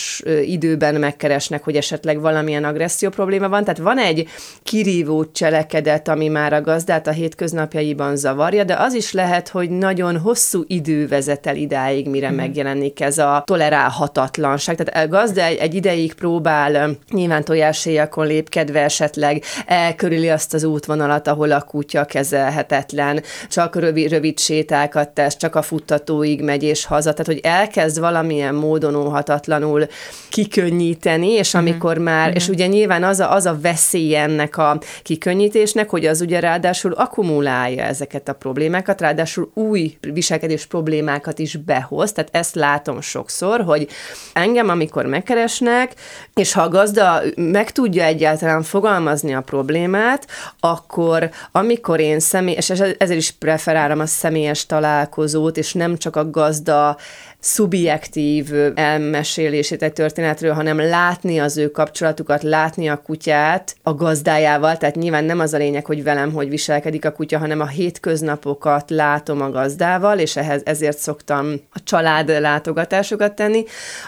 D: időben megkeresnek, hogy esetleg valamilyen agresszió probléma van. Tehát van egy kirívó cselekedet, ami már a gazdát a hétköznap mindennapjaiban zavarja, de az is lehet, hogy nagyon hosszú idő vezet el idáig, mire mm. megjelenik ez a tolerálhatatlanság. Tehát a gazda egy, egy ideig próbál nyilván tojáséjakon lépkedve esetleg elkörüli azt az útvonalat, ahol a kutya kezelhetetlen, csak rövid, rövid sétákat tesz, csak a futtatóig megy és haza, tehát hogy elkezd valamilyen módon óhatatlanul kikönnyíteni, és mhm. amikor mm. már, mm. és ugye nyilván az a, az a veszély ennek a kikönnyítésnek, hogy az ugye ráadásul akkumulál akkumulálja ezeket a problémákat, ráadásul új viselkedés problémákat is behoz, tehát ezt látom sokszor, hogy engem, amikor megkeresnek, és ha a gazda meg tudja egyáltalán fogalmazni a problémát, akkor amikor én személy, és ezért is preferálom a személyes találkozót, és nem csak a gazda szubjektív elmesélését egy történetről, hanem látni az ő kapcsolatukat, látni a kutyát a gazdájával, tehát nyilván nem az a lényeg, hogy velem hogy viselkedik a kutya, hanem a hétköznapokat látom a gazdával, és ehhez ezért szoktam a család látogatásokat tenni,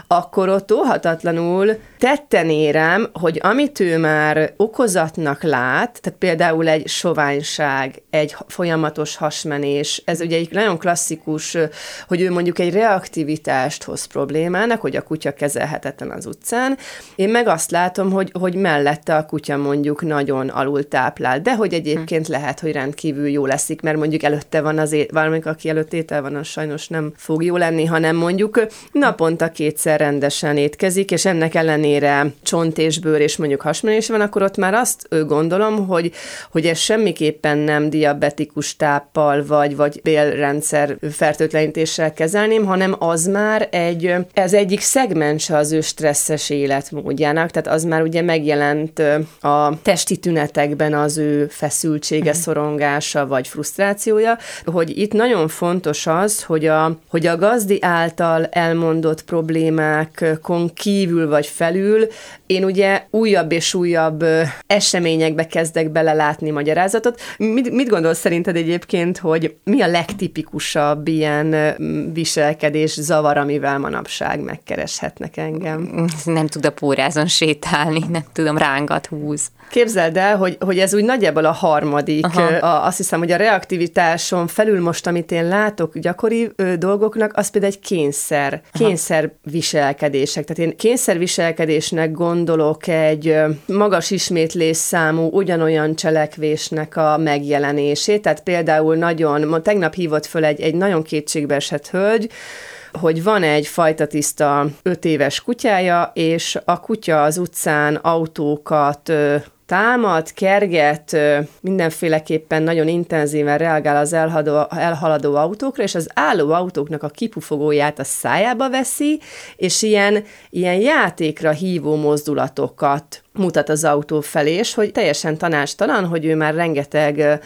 D: akkor ott óhatatlanul tetten érem, hogy amit ő már okozatnak lát, tehát például egy soványság, egy folyamatos hasmenés, ez ugye egy nagyon klasszikus, hogy ő mondjuk egy reaktivitást hoz problémának, hogy a kutya kezelhetetlen az utcán. Én meg azt látom, hogy, hogy mellette a kutya mondjuk nagyon alul táplál, de hogy egyébként lehet, hogy rendkívül jó leszik, mert mondjuk előtte van az, é- valamelyik, aki előtt étel van, az sajnos nem fog jó lenni, hanem mondjuk naponta kétszer rendesen étkezik, és ennek ellenére csont és bőr és mondjuk hasmenés van, akkor ott már azt gondolom, hogy, hogy ez semmiképpen nem diabetikus táppal vagy, vagy bélrendszer fertőtlenítéssel kezelném, hanem az már egy, ez egyik szegmense az ő stresszes életmódjának, tehát az már ugye megjelent a testi tünetekben az ő feszültsége, mm. szorongása vagy frusztrációja, hogy itt nagyon fontos az, hogy a, hogy a gazdi által elmondott problémákon kívül vagy felül én ugye újabb és újabb eseményekbe kezdek belelátni magyarázatot. Mit, mit gondolsz szerinted egyébként, hogy mi a legtipikusabb ilyen viselkedés zavar, amivel manapság megkereshetnek engem?
B: Nem tud a pórázon sétálni, nem tudom, rángat húz.
D: Képzeld el, hogy, hogy ez úgy nagyjából a harmadik. A, azt hiszem, hogy a reaktivitáson felül most, amit én látok gyakori ö, dolgoknak, az például egy kényszer, viselkedések. Tehát én kényszer viselkedésnek gondolok egy magas ismétlés számú ugyanolyan cselekvésnek a megjelenését. Tehát például nagyon, ma tegnap hívott föl egy, egy nagyon kétségbeesett hölgy, hogy van egy fajta tiszta öt éves kutyája, és a kutya az utcán autókat támad, kerget, mindenféleképpen nagyon intenzíven reagál az elhaladó, elhaladó autókra, és az álló autóknak a kipufogóját a szájába veszi, és ilyen, ilyen játékra hívó mozdulatokat mutat az autó felé, és hogy teljesen tanástalan, hogy ő már rengeteg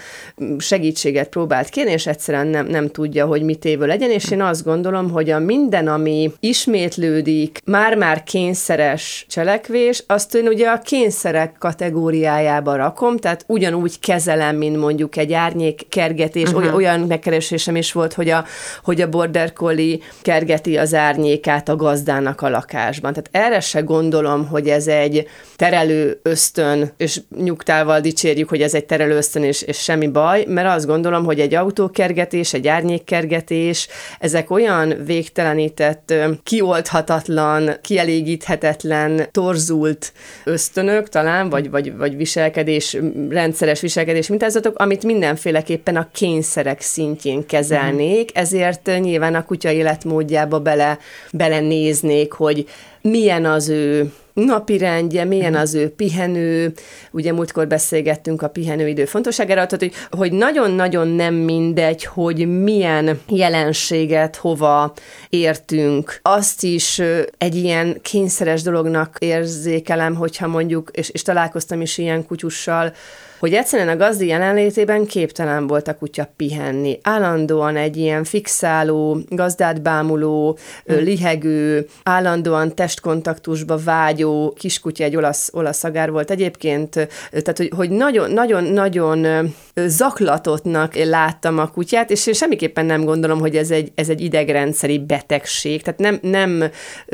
D: segítséget próbált kérni, és egyszerűen nem, nem tudja, hogy mit évő legyen, és én azt gondolom, hogy a minden, ami ismétlődik, már-már kényszeres cselekvés, azt én ugye a kényszerek kategóriájába rakom, tehát ugyanúgy kezelem, mint mondjuk egy árnyék kergetés, uh-huh. olyan megkeresésem is volt, hogy a, hogy a border collie kergeti az árnyékát a gazdának a lakásban. Tehát erre se gondolom, hogy ez egy tere terelő ösztön, és nyugtával dicsérjük, hogy ez egy terelő ösztön, és, és semmi baj, mert azt gondolom, hogy egy autókergetés, egy árnyékkergetés, ezek olyan végtelenített, kioldhatatlan, kielégíthetetlen, torzult ösztönök talán, vagy, vagy, vagy viselkedés, rendszeres viselkedés mintázatok, amit mindenféleképpen a kényszerek szintjén kezelnék, ezért nyilván a kutya életmódjába bele, belenéznék, hogy milyen az ő napi rendje, milyen az ő pihenő, ugye múltkor beszélgettünk a pihenőidő fontosságára, tehát hogy, hogy nagyon-nagyon nem mindegy, hogy milyen jelenséget hova értünk. Azt is egy ilyen kényszeres dolognak érzékelem, hogyha mondjuk, és, és találkoztam is ilyen kutyussal, hogy egyszerűen a gazdi jelenlétében képtelen volt a kutya pihenni. Állandóan egy ilyen fixáló, gazdát bámuló, hm. lihegő, állandóan testkontaktusba vágyó kiskutya, egy olasz, olasz agár volt egyébként, tehát hogy, hogy nagyon, nagyon, nagyon zaklatottnak láttam a kutyát, és én semmiképpen nem gondolom, hogy ez egy, ez egy idegrendszeri betegség, tehát nem, nem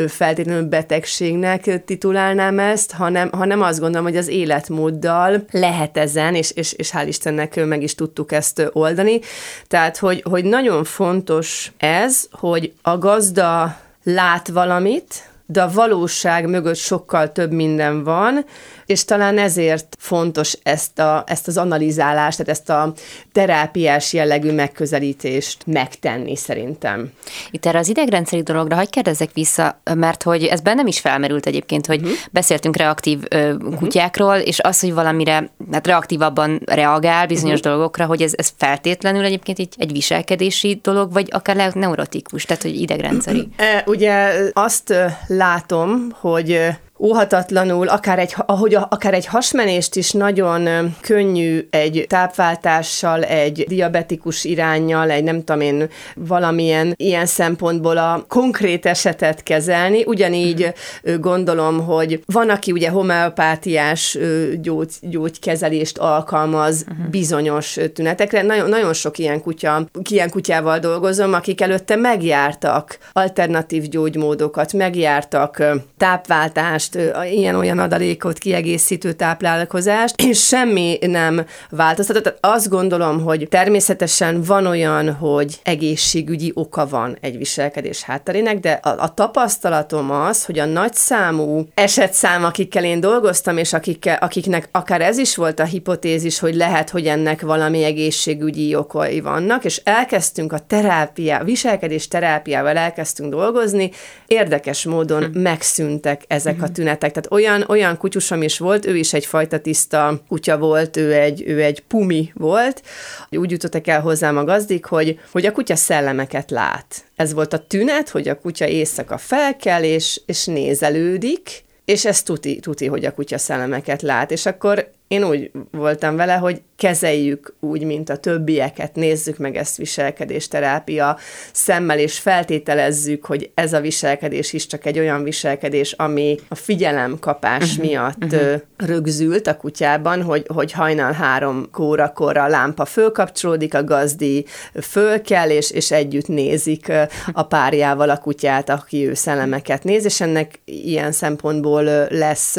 D: feltétlenül betegségnek titulálnám ezt, hanem, hanem azt gondolom, hogy az életmóddal lehet ez ezen, és, és, és hál' Istennek meg is tudtuk ezt oldani. Tehát, hogy, hogy nagyon fontos ez, hogy a gazda lát valamit, de a valóság mögött sokkal több minden van, és talán ezért fontos ezt, a, ezt az analizálást, tehát ezt a terápiás jellegű megközelítést megtenni szerintem.
B: Itt erre az idegrendszeri dologra hagyj kérdezzek vissza, mert hogy ez bennem is felmerült egyébként, hogy uh-huh. beszéltünk reaktív ö, uh-huh. kutyákról, és az, hogy valamire hát reaktívabban reagál bizonyos uh-huh. dolgokra, hogy ez, ez feltétlenül egyébként egy, egy viselkedési dolog, vagy akár lehet neurotikus, tehát hogy idegrendszeri.
D: E, ugye azt látom, hogy óhatatlanul, akár egy, ahogy a, akár egy hasmenést is nagyon könnyű egy tápváltással, egy diabetikus irányjal, egy nem tudom én, valamilyen ilyen szempontból a konkrét esetet kezelni. Ugyanígy uh-huh. gondolom, hogy van, aki ugye homeopátiás gyógy, gyógykezelést alkalmaz uh-huh. bizonyos tünetekre. Nagyon, nagyon sok ilyen kutya, ilyen kutyával dolgozom, akik előtte megjártak alternatív gyógymódokat, megjártak tápváltást, táplálást, ilyen-olyan adalékot, kiegészítő táplálkozást, és semmi nem változtatott. Azt gondolom, hogy természetesen van olyan, hogy egészségügyi oka van egy viselkedés hátterének, de a, a tapasztalatom az, hogy a nagyszámú esetszám, akikkel én dolgoztam, és akikkel, akiknek akár ez is volt a hipotézis, hogy lehet, hogy ennek valami egészségügyi okai vannak, és elkezdtünk a terápia, viselkedés terápiával elkezdtünk dolgozni, érdekes módon hm. megszűntek ezek a tünetek. Tehát olyan, olyan kutyusom is volt, ő is egyfajta tiszta kutya volt, ő egy, ő egy pumi volt. Úgy jutottak el hozzám a gazdik, hogy, hogy a kutya szellemeket lát. Ez volt a tünet, hogy a kutya éjszaka felkel, és, és nézelődik, és ez tuti, tuti, hogy a kutya szellemeket lát. És akkor én úgy voltam vele, hogy kezeljük úgy, mint a többieket, nézzük meg ezt viselkedésterápia szemmel, és feltételezzük, hogy ez a viselkedés is csak egy olyan viselkedés, ami a figyelemkapás uh-huh, miatt uh-huh. rögzült a kutyában, hogy, hogy hajnal három kórakor a lámpa fölkapcsolódik, a gazdi fölkel, és, és együtt nézik a párjával a kutyát, aki ő szellemeket néz, és ennek ilyen szempontból lesz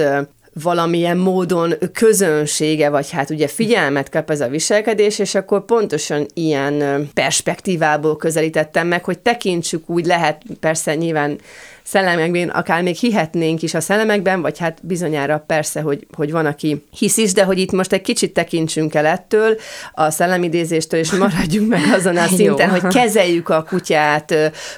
D: valamilyen módon közönsége, vagy hát ugye figyelmet kap ez a viselkedés, és akkor pontosan ilyen perspektívából közelítettem meg, hogy tekintsük úgy lehet, persze nyilván szellemekben akár még hihetnénk is a szellemekben, vagy hát bizonyára persze, hogy, hogy van, aki hisz is, de hogy itt most egy kicsit tekintsünk el ettől, a szellemidézéstől, és maradjunk meg azon a szinten, hogy kezeljük a kutyát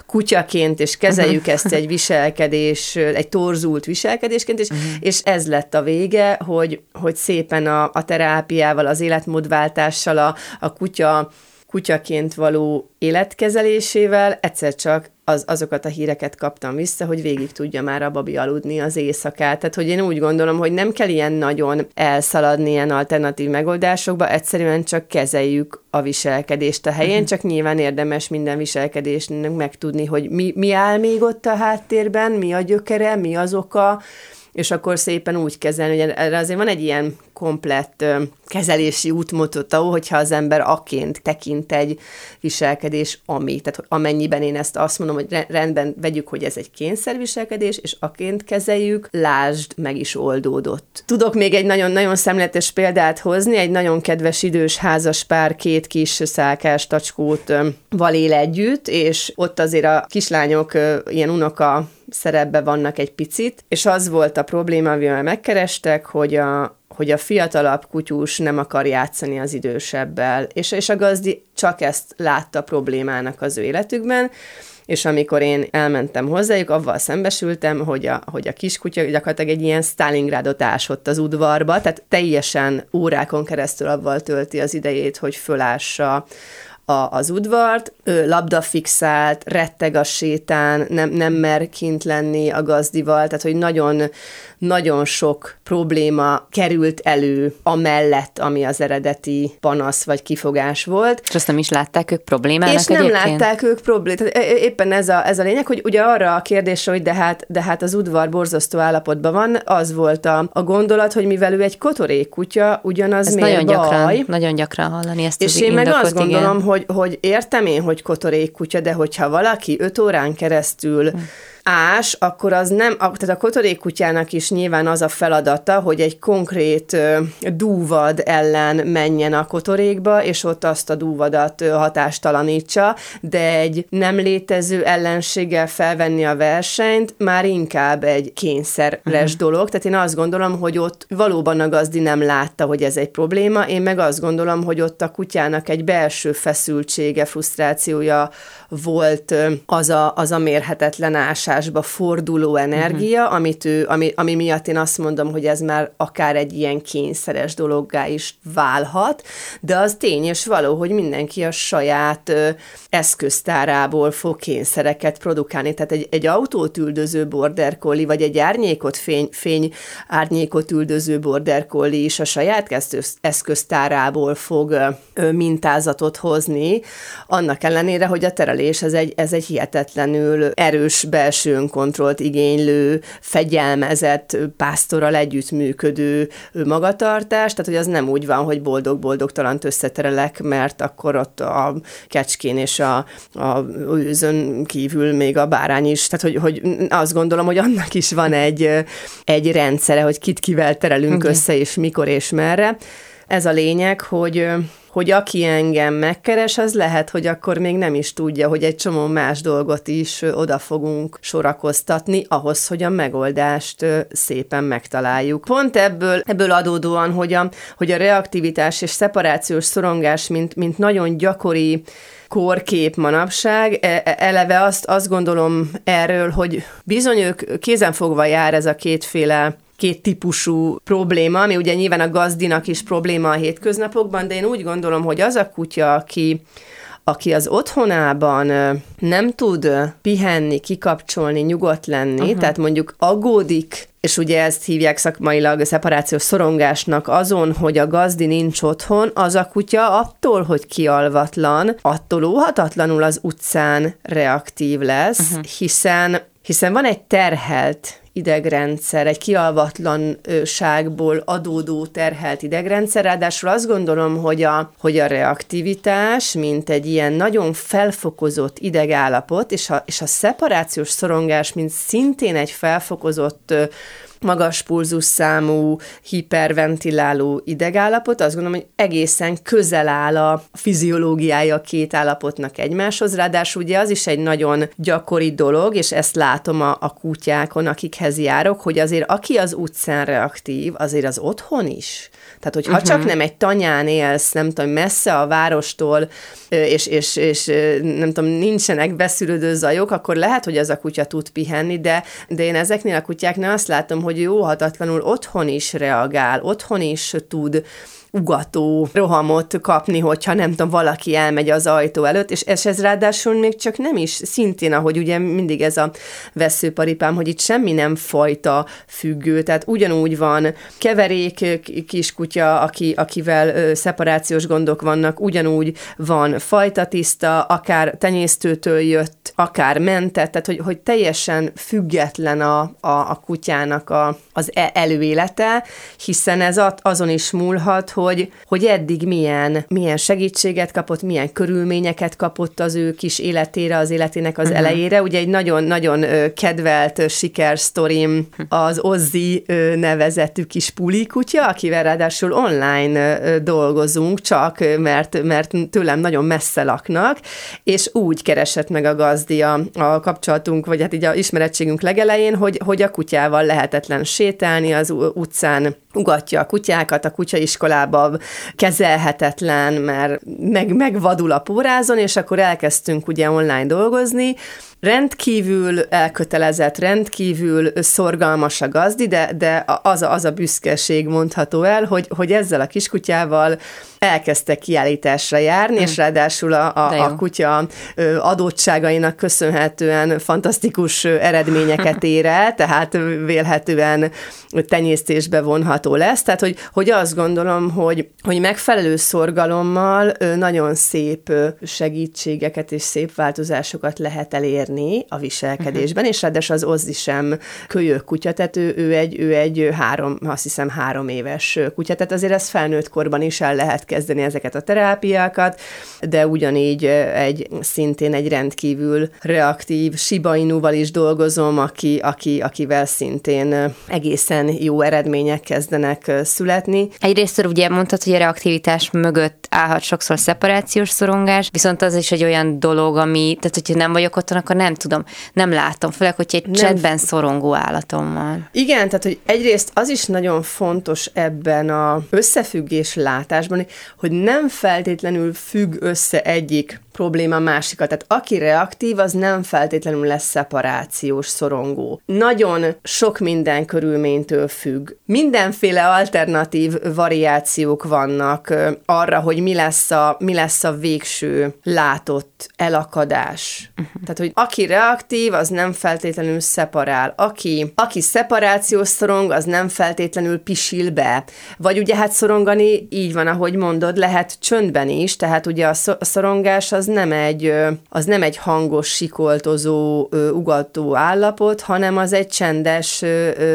D: kutyaként, és kezeljük uh-huh. ezt egy viselkedés, egy torzult viselkedésként, és, uh-huh. és ez lett a vége, hogy, hogy szépen a, a terápiával, az életmódváltással a, a kutya kutyaként való életkezelésével egyszer csak az, azokat a híreket kaptam vissza, hogy végig tudja már a babi aludni az éjszakát. Tehát, hogy én úgy gondolom, hogy nem kell ilyen nagyon elszaladni ilyen alternatív megoldásokba, egyszerűen csak kezeljük a viselkedést a helyén, uh-huh. csak nyilván érdemes minden viselkedésnek megtudni, hogy mi, mi áll még ott a háttérben, mi a gyökere, mi az oka, és akkor szépen úgy kezelni, hogy erre azért van egy ilyen komplett kezelési útmutató, hogyha az ember aként tekint egy viselkedés, ami, tehát amennyiben én ezt azt mondom, hogy rendben vegyük, hogy ez egy kényszerviselkedés, és aként kezeljük, lásd, meg is oldódott. Tudok még egy nagyon-nagyon szemletes példát hozni, egy nagyon kedves idős házas pár két kis szálkás tacskót val él együtt, és ott azért a kislányok ilyen unoka szerepbe vannak egy picit, és az volt a probléma, amivel megkerestek, hogy a, hogy a fiatalabb kutyus nem akar játszani az idősebbel, és, és a gazdi csak ezt látta problémának az ő életükben, és amikor én elmentem hozzájuk, avval szembesültem, hogy a, hogy a kiskutya gyakorlatilag egy ilyen Stalingrádot ásott az udvarba, tehát teljesen órákon keresztül avval tölti az idejét, hogy fölássa a, az udvart, ő labdafixált, retteg a sétán, nem, nem mer kint lenni a gazdival, tehát hogy nagyon, nagyon sok probléma került elő amellett, ami az eredeti panasz vagy kifogás volt.
B: És azt nem is látták ők problémának
D: És nem egyébként? látták ők problémát. Éppen ez a, ez a lényeg, hogy ugye arra a kérdésre, hogy de hát, de hát az udvar borzasztó állapotban van, az volt a, a gondolat, hogy mivel ő egy kotorék kutya, ugyanaz ez
B: nagyon
D: baj.
B: gyakran, nagyon gyakran hallani ezt
D: És én meg azt gondolom, igen. hogy, hogy értem én, hogy kotorék kutya, de hogyha valaki öt órán keresztül hm ás, akkor az nem, tehát a kotorékkutyának is nyilván az a feladata, hogy egy konkrét dúvad ellen menjen a kotorékba, és ott azt a dúvadat hatástalanítsa, de egy nem létező ellenséggel felvenni a versenyt már inkább egy kényszeres uh-huh. dolog. Tehát én azt gondolom, hogy ott valóban a gazdi nem látta, hogy ez egy probléma, én meg azt gondolom, hogy ott a kutyának egy belső feszültsége, frusztrációja volt az a, az a mérhetetlen ásásba forduló energia, uh-huh. amit ő, ami, ami miatt én azt mondom, hogy ez már akár egy ilyen kényszeres dologgá is válhat, de az tény és való, hogy mindenki a saját ö, eszköztárából fog kényszereket produkálni. Tehát egy, egy autót üldöző border collie, vagy egy árnyékot, fény, fény árnyékot üldöző border collie is a saját eszköztárából fog ö, mintázatot hozni, annak ellenére, hogy a terelés ez egy, ez egy hihetetlenül erős belső önkontrollt igénylő, fegyelmezett pásztorral együttműködő magatartás, tehát hogy az nem úgy van, hogy boldog-boldogtalant összeterelek, mert akkor ott a kecskén és a, a őzön kívül még a bárány is, tehát hogy, hogy azt gondolom, hogy annak is van egy, egy rendszere, hogy kit kivel terelünk okay. össze, és mikor és merre. Ez a lényeg, hogy hogy aki engem megkeres, az lehet, hogy akkor még nem is tudja, hogy egy csomó más dolgot is oda fogunk sorakoztatni, ahhoz, hogy a megoldást szépen megtaláljuk. Pont ebből, ebből adódóan, hogy a, hogy a reaktivitás és szeparációs szorongás, mint, mint nagyon gyakori korkép manapság. E, e, eleve azt, azt gondolom erről, hogy bizony ők kézenfogva jár ez a kétféle két típusú probléma, ami ugye nyilván a gazdinak is probléma a hétköznapokban, de én úgy gondolom, hogy az a kutya, aki aki az otthonában nem tud pihenni, kikapcsolni, nyugodt lenni, uh-huh. tehát mondjuk aggódik, és ugye ezt hívják szakmailag a szeparációs szorongásnak azon, hogy a gazdi nincs otthon, az a kutya attól, hogy kialvatlan, attól óhatatlanul az utcán reaktív lesz, uh-huh. hiszen hiszen van egy terhelt idegrendszer, egy kialvatlanságból adódó terhelt idegrendszer, ráadásul azt gondolom, hogy a, hogy a reaktivitás, mint egy ilyen nagyon felfokozott idegállapot, és a, és a szeparációs szorongás, mint szintén egy felfokozott magas pulzusszámú, hiperventiláló idegállapot, azt gondolom, hogy egészen közel áll a fiziológiája a két állapotnak egymáshoz, ráadásul ugye az is egy nagyon gyakori dolog, és ezt látom a, a kutyákon, akikhez járok, hogy azért aki az utcán reaktív, azért az otthon is tehát, hogy ha uh-huh. csak nem egy tanyán élsz, nem tudom, messze a várostól, és, és, és nem tudom, nincsenek beszűrődő zajok, akkor lehet, hogy az a kutya tud pihenni, de, de én ezeknél a kutyáknál azt látom, hogy jó hatatlanul otthon is reagál, otthon is tud ugató rohamot kapni, hogyha nem tudom, valaki elmegy az ajtó előtt, és ez, ez ráadásul még csak nem is, szintén, ahogy ugye mindig ez a veszőparipám, hogy itt semmi nem fajta függő, tehát ugyanúgy van keverék kiskutya, aki, akivel szeparációs gondok vannak, ugyanúgy van fajta tiszta, akár tenyésztőtől jött, akár mentett, tehát hogy, hogy teljesen független a, a, a kutyának a, az e, előélete, hiszen ez azon is múlhat, hogy, hogy eddig milyen, milyen segítséget kapott, milyen körülményeket kapott az ő kis életére, az életének az uh-huh. elejére. Ugye egy nagyon-nagyon kedvelt sikersztorim az Ozzi nevezetű kis pulikutya, akivel ráadásul online dolgozunk, csak mert, mert tőlem nagyon messze laknak, és úgy keresett meg a gazdi a, kapcsolatunk, vagy hát így a ismerettségünk legelején, hogy, hogy a kutyával lehetetlen sétálni az utcán, ugatja a kutyákat, a kutyaiskolába kezelhetetlen, mert meg, megvadul a pórázon, és akkor elkezdtünk ugye online dolgozni, rendkívül elkötelezett, rendkívül szorgalmas a gazdi, de, de az, a, az a büszkeség mondható el, hogy, hogy ezzel a kiskutyával elkezdtek kiállításra járni, mm. és ráadásul a, a, a kutya adottságainak köszönhetően fantasztikus eredményeket ér el, tehát vélhetően tenyésztésbe vonható lesz. Tehát, hogy, hogy azt gondolom, hogy, hogy megfelelő szorgalommal nagyon szép segítségeket és szép változásokat lehet elérni a viselkedésben, uh-huh. és ráadásul az Ozzi sem kölyök kutya, tehát ő, ő, egy, ő egy három, azt hiszem három éves kutya, tehát azért ez felnőtt korban is el lehet kezdeni ezeket a terápiákat, de ugyanígy egy szintén egy rendkívül reaktív Shiba is dolgozom, aki, aki, akivel szintén egészen jó eredmények kezdenek születni.
B: Egyrészt ugye mondtad, hogy a reaktivitás mögött állhat sokszor szeparációs szorongás, viszont az is egy olyan dolog, ami, tehát hogyha nem vagyok otthon, akkor nem tudom, nem látom, főleg, hogy egy nem. csetben szorongó állatom van.
D: Igen, tehát hogy egyrészt az is nagyon fontos ebben a összefüggés látásban, hogy nem feltétlenül függ össze egyik probléma másikat. Tehát aki reaktív, az nem feltétlenül lesz szeparációs szorongó. Nagyon sok minden körülménytől függ. Mindenféle alternatív variációk vannak arra, hogy mi lesz a, mi lesz a végső látott elakadás. Uh-huh. Tehát, hogy aki reaktív, az nem feltétlenül szeparál. Aki, aki szeparációs szorong, az nem feltétlenül pisil be. Vagy ugye hát szorongani így van, ahogy mondod, lehet csöndben is, tehát ugye a szorongás az nem egy, az nem egy hangos, sikoltozó, ugató állapot, hanem az egy csendes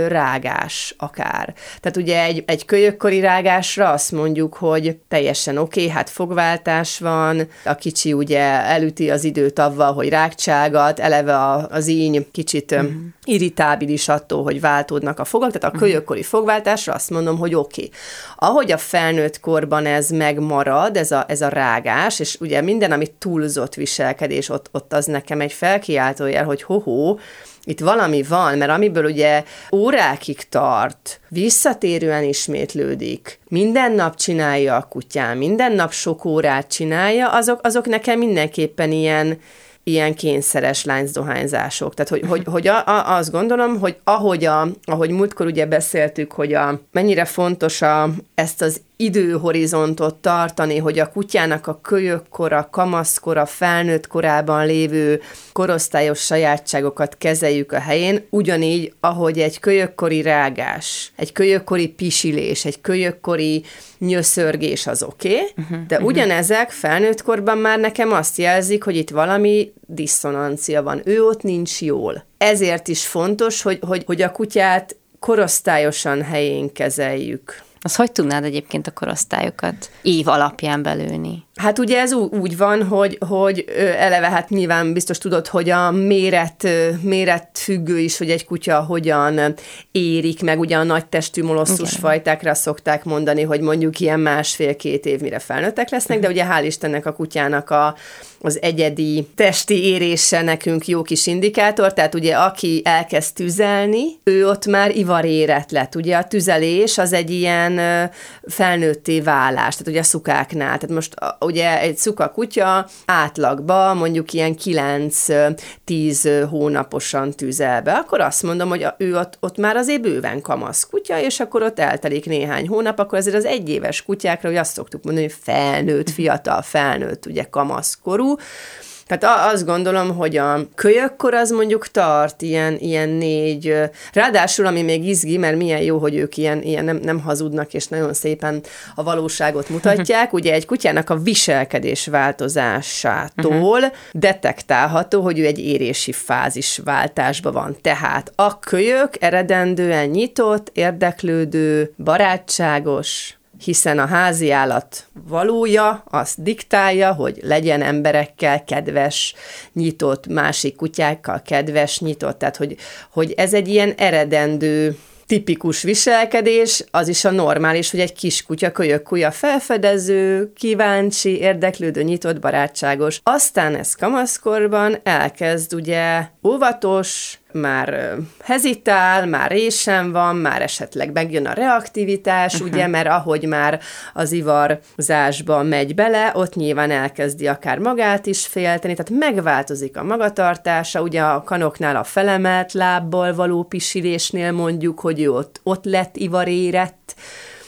D: rágás akár. Tehát ugye egy, egy kölyökkori rágásra azt mondjuk, hogy teljesen oké, okay, hát fogváltás van, a kicsi ugye elüti az időt avval, hogy rákcságat, eleve az íny kicsit uh-huh. irritábilis attól, hogy váltódnak a fogak, tehát a mhm. kölyökkori fogváltásra azt mondom, hogy oké. Okay. Ahogy a felnőtt korban ez megmarad, ez a, ez a rágás, és ugye minden, ami túlzott viselkedés, ott, ott az nekem egy felkiáltójel, hogy hoho, itt valami van, mert amiből ugye órákig tart, visszatérően ismétlődik, minden nap csinálja a kutyám, minden nap sok órát csinálja, azok, azok nekem mindenképpen ilyen, ilyen kényszeres láncdohányzások. Tehát, hogy, hogy, hogy a, a, azt gondolom, hogy ahogy, a, ahogy múltkor ugye beszéltük, hogy a, mennyire fontos a, ezt az időhorizontot tartani, hogy a kutyának a kölyökkora, kamaszkora, felnőtt korában lévő korosztályos sajátságokat kezeljük a helyén, ugyanígy, ahogy egy kölyökkori rágás, egy kölyökkori pisilés, egy kölyökkori nyöszörgés az oké, okay, uh-huh, de uh-huh. ugyanezek felnőtt korban már nekem azt jelzik, hogy itt valami diszonancia van, ő ott nincs jól. Ezért is fontos, hogy, hogy, hogy a kutyát korosztályosan helyén kezeljük.
B: Az hogy tudnád egyébként a korosztályokat év alapján belőni?
D: Hát ugye ez úgy van, hogy, hogy eleve hát nyilván biztos tudod, hogy a méret, méret függő is, hogy egy kutya hogyan érik, meg ugye a nagy testű moloszus Igen. fajtákra szokták mondani, hogy mondjuk ilyen másfél-két év mire felnőttek lesznek, de ugye hál' Istennek a kutyának a, az egyedi testi érése nekünk jó kis indikátor, tehát ugye aki elkezd tüzelni, ő ott már ivarérett lett. Ugye a tüzelés az egy ilyen felnőtté válás, tehát ugye a szukáknál. Tehát most ugye egy szuka kutya átlagba mondjuk ilyen 9-10 hónaposan tüzel be, akkor azt mondom, hogy ő ott, ott már azért bőven kamasz kutya, és akkor ott eltelik néhány hónap, akkor azért az egyéves kutyákra, hogy azt szoktuk mondani, hogy felnőtt, fiatal felnőtt, ugye kamaszkorú, tehát azt gondolom, hogy a kölyökkor az mondjuk tart ilyen, ilyen négy, ráadásul ami még izgi, mert milyen jó, hogy ők ilyen, ilyen nem, nem hazudnak, és nagyon szépen a valóságot mutatják. Ugye egy kutyának a viselkedés változásától uh-huh. detektálható, hogy ő egy érési fázis váltásban van. Tehát a kölyök eredendően nyitott, érdeklődő, barátságos, hiszen a házi állat valója azt diktálja, hogy legyen emberekkel kedves, nyitott, másik kutyákkal kedves, nyitott, tehát hogy, hogy ez egy ilyen eredendő tipikus viselkedés, az is a normális, hogy egy kis kutya, kölyök kutya felfedező, kíváncsi, érdeklődő, nyitott, barátságos. Aztán ez kamaszkorban elkezd ugye óvatos, már hezitál, már résen van, már esetleg megjön a reaktivitás, uh-huh. ugye, mert ahogy már az ivarzásba megy bele, ott nyilván elkezdi akár magát is félteni, tehát megváltozik a magatartása, ugye a kanoknál a felemelt lábbal való pisilésnél mondjuk, hogy ő ott, ott lett ivarérett,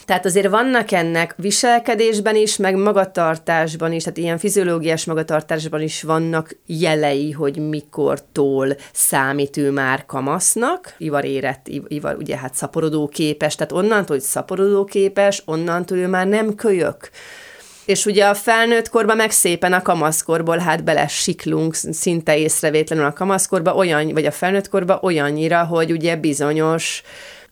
D: tehát azért vannak ennek viselkedésben is, meg magatartásban is, tehát ilyen fiziológiás magatartásban is vannak jelei, hogy mikortól számít ő már kamasznak, ivar érett, ivar, ugye hát szaporodó képes, tehát onnantól, hogy szaporodó képes, onnantól ő már nem kölyök. És ugye a felnőtt korban meg szépen a kamaszkorból hát bele siklunk szinte észrevétlenül a kamaszkorba, olyan, vagy a felnőtt korba olyannyira, hogy ugye bizonyos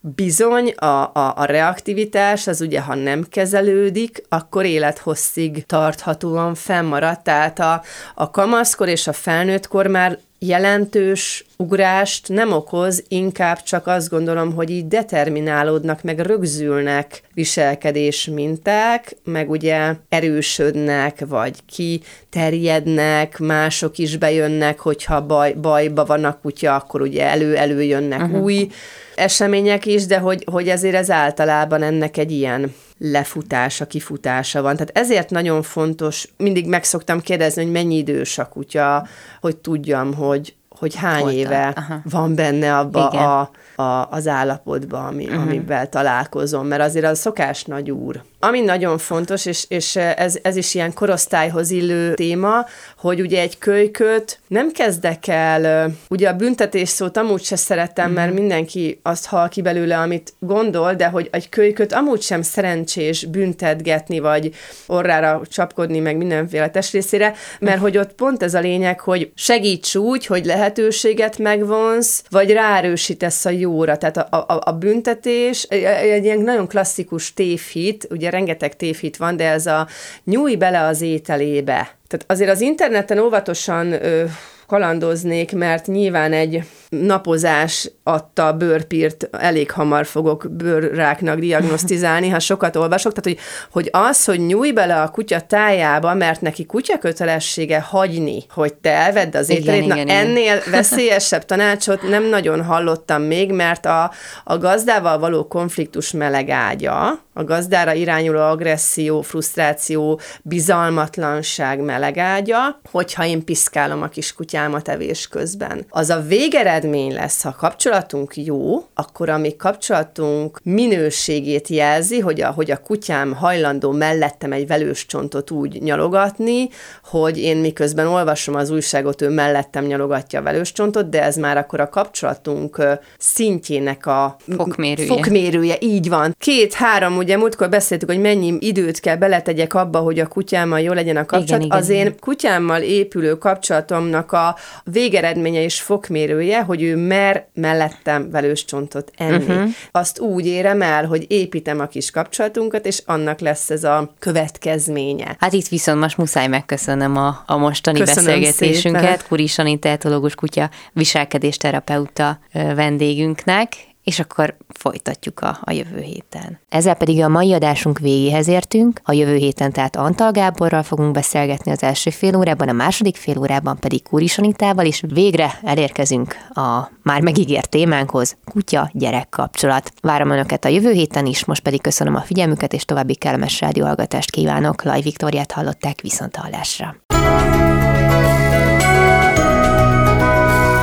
D: Bizony, a, a, a reaktivitás az ugye, ha nem kezelődik, akkor élethosszig tarthatóan fennmarad. Tehát a, a kamaszkor és a felnőttkor már jelentős ugrást nem okoz, inkább csak azt gondolom, hogy így determinálódnak, meg rögzülnek viselkedés minták, meg ugye erősödnek, vagy kiterjednek, mások is bejönnek, hogyha baj, bajba van a kutya, akkor ugye elő-elő jönnek uh-huh. új események is, de hogy, hogy ezért ez általában ennek egy ilyen lefutása, kifutása van. Tehát ezért nagyon fontos, mindig meg szoktam kérdezni, hogy mennyi idős a kutya, hogy tudjam, hogy, hogy hány Holta. éve Aha. van benne abba a, a, az állapotban, ami, uh-huh. amivel találkozom, mert azért az szokás nagy úr. Ami nagyon fontos, és, és ez, ez is ilyen korosztályhoz illő téma, hogy ugye egy kölyköt nem kezdek el, ugye a büntetés szót amúgy se szeretem, mert mhm. mindenki azt hal ki belőle, amit gondol, de hogy egy kölyköt amúgy sem szerencsés büntetgetni, vagy orrára csapkodni, meg mindenféle testrészére, mert hogy ott pont ez a lényeg, hogy segíts úgy, hogy lehetőséget megvonsz, vagy ráerősítesz a jóra. Tehát a, a, a büntetés egy ilyen nagyon klasszikus tévhit, ugye rengeteg tévhit van, de ez a nyúj bele az ételébe. Tehát azért az interneten óvatosan ö, kalandoznék, mert nyilván egy napozás adta bőrpírt elég hamar fogok bőrráknak diagnosztizálni, ha sokat olvasok. Tehát, hogy, hogy az, hogy nyúj bele a kutya tájába, mert neki kutya kötelessége hagyni, hogy te elvedd az ételét. Na, igen, ennél igen. veszélyesebb tanácsot nem nagyon hallottam még, mert a, a gazdával való konfliktus meleg ágya, a gazdára irányuló agresszió, frusztráció, bizalmatlanság melegágya, hogyha én piszkálom a kis kutyámat evés közben. Az a végeredmény lesz, ha kapcsolatunk jó, akkor ami kapcsolatunk minőségét jelzi, hogy a, hogy a kutyám hajlandó mellettem egy velős csontot úgy nyalogatni, hogy én miközben olvasom az újságot, ő mellettem nyalogatja a velős csontot, de ez már akkor a kapcsolatunk szintjének a
B: fokmérője.
D: fokmérője így van. Két-három ugye múltkor beszéltük, hogy mennyi időt kell beletegyek abba, hogy a kutyámmal jó legyen a kapcsolat. Igen, igen, az én kutyámmal épülő kapcsolatomnak a végeredménye és fokmérője, hogy ő mer mellettem velős csontot enni. Uh-huh. Azt úgy érem el, hogy építem a kis kapcsolatunkat, és annak lesz ez a következménye.
B: Hát itt viszont most muszáj megköszönöm a, a mostani Köszönöm beszélgetésünket. Szépen. Kuri tehetológus kutya viselkedésterapeuta vendégünknek, és akkor folytatjuk a, a jövő héten. Ezzel pedig a mai adásunk végéhez értünk, a jövő héten tehát Antal Gáborral fogunk beszélgetni az első fél órában, a második fél órában pedig Kúri Sanitával, és végre elérkezünk a már megígért témánkhoz, kutya-gyerek kapcsolat. Várom Önöket a jövő héten is, most pedig köszönöm a figyelmüket, és további kellemes rádióhallgatást kívánok. Laj Viktoriát hallották viszont hallásra.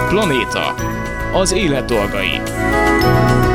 A: Planéta. Az élet dolgai. Bye.